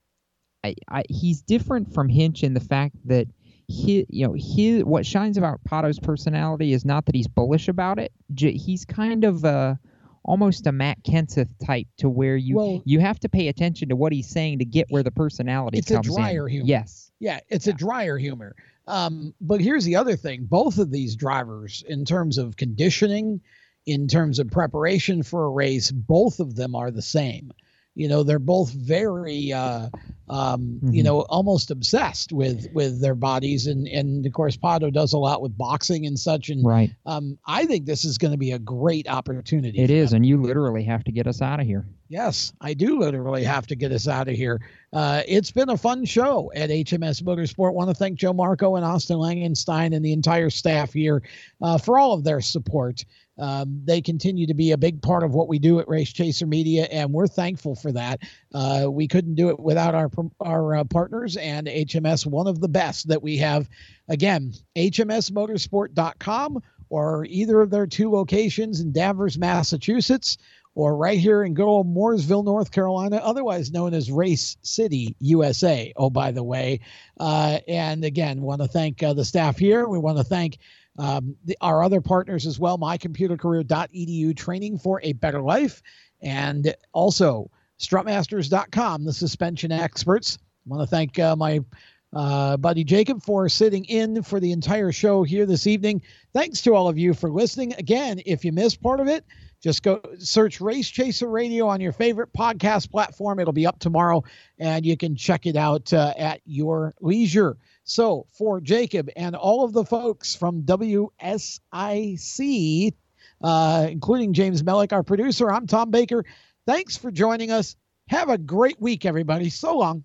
I, I, he's different from Hinch in the fact that he, you know, he what shines about Pato's personality is not that he's bullish about it. J- he's kind of a almost a Matt Kenseth type to where you Well- you have to pay attention to what he's saying to get where the personality It's a drier in. humor. Yes. Yeah, it's a drier humor. Um, but here's the other thing: both of these drivers, in terms of conditioning, in terms of preparation for a race, both of them are the same. You know, they're both very, uh, um, you Mhm. know, almost obsessed with with their bodies, and and of course, Pato does a lot with boxing and such. And Right. um, I think this is going to be a great opportunity. it is them. and you literally have to get us out of here. Yes, I do literally have to get us out of here. Uh, it's been a fun show at HMS Motorsport. Want to thank Joe Marco and Austin Langenstein and the entire staff here uh, for all of their support. Um, they continue to be a big part of what we do at Race Chaser Media, and we're thankful for that. Uh, we couldn't do it without our our uh, partners and HMS, one of the best that we have. Again, HMSMotorsport.com or either of their two locations in Danvers, Massachusetts, or right here in good old Mooresville, North Carolina, otherwise known as Race City, USA. Oh, by the way. Uh, and again, want to thank uh, the staff here. We want to thank um, the, our other partners as well, mycomputercareer.edu, training for a better life, and also strutmasters.com, the suspension experts. I want to thank uh, my uh, buddy Jacob for sitting in for the entire show here this evening. Thanks to all of you for listening. Again, if you missed part of it, just go search Race Chaser Radio on your favorite podcast platform. It'll be up tomorrow, and you can check it out uh, at your leisure. So, for Jacob and all of the folks from WSIC, uh, including James Mellick, our producer, I'm Tom Baker. Thanks for joining us. Have a great week, everybody. So long.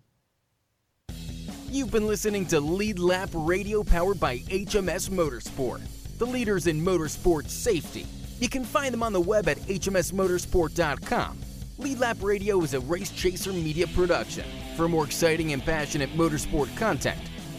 You've been listening to Lead Lap Radio powered by HMS Motorsport, the leaders in motorsport safety. You can find them on the web at hmsmotorsport.com. Lead Lap Radio is a Race Chaser media production. For more exciting and passionate motorsport content,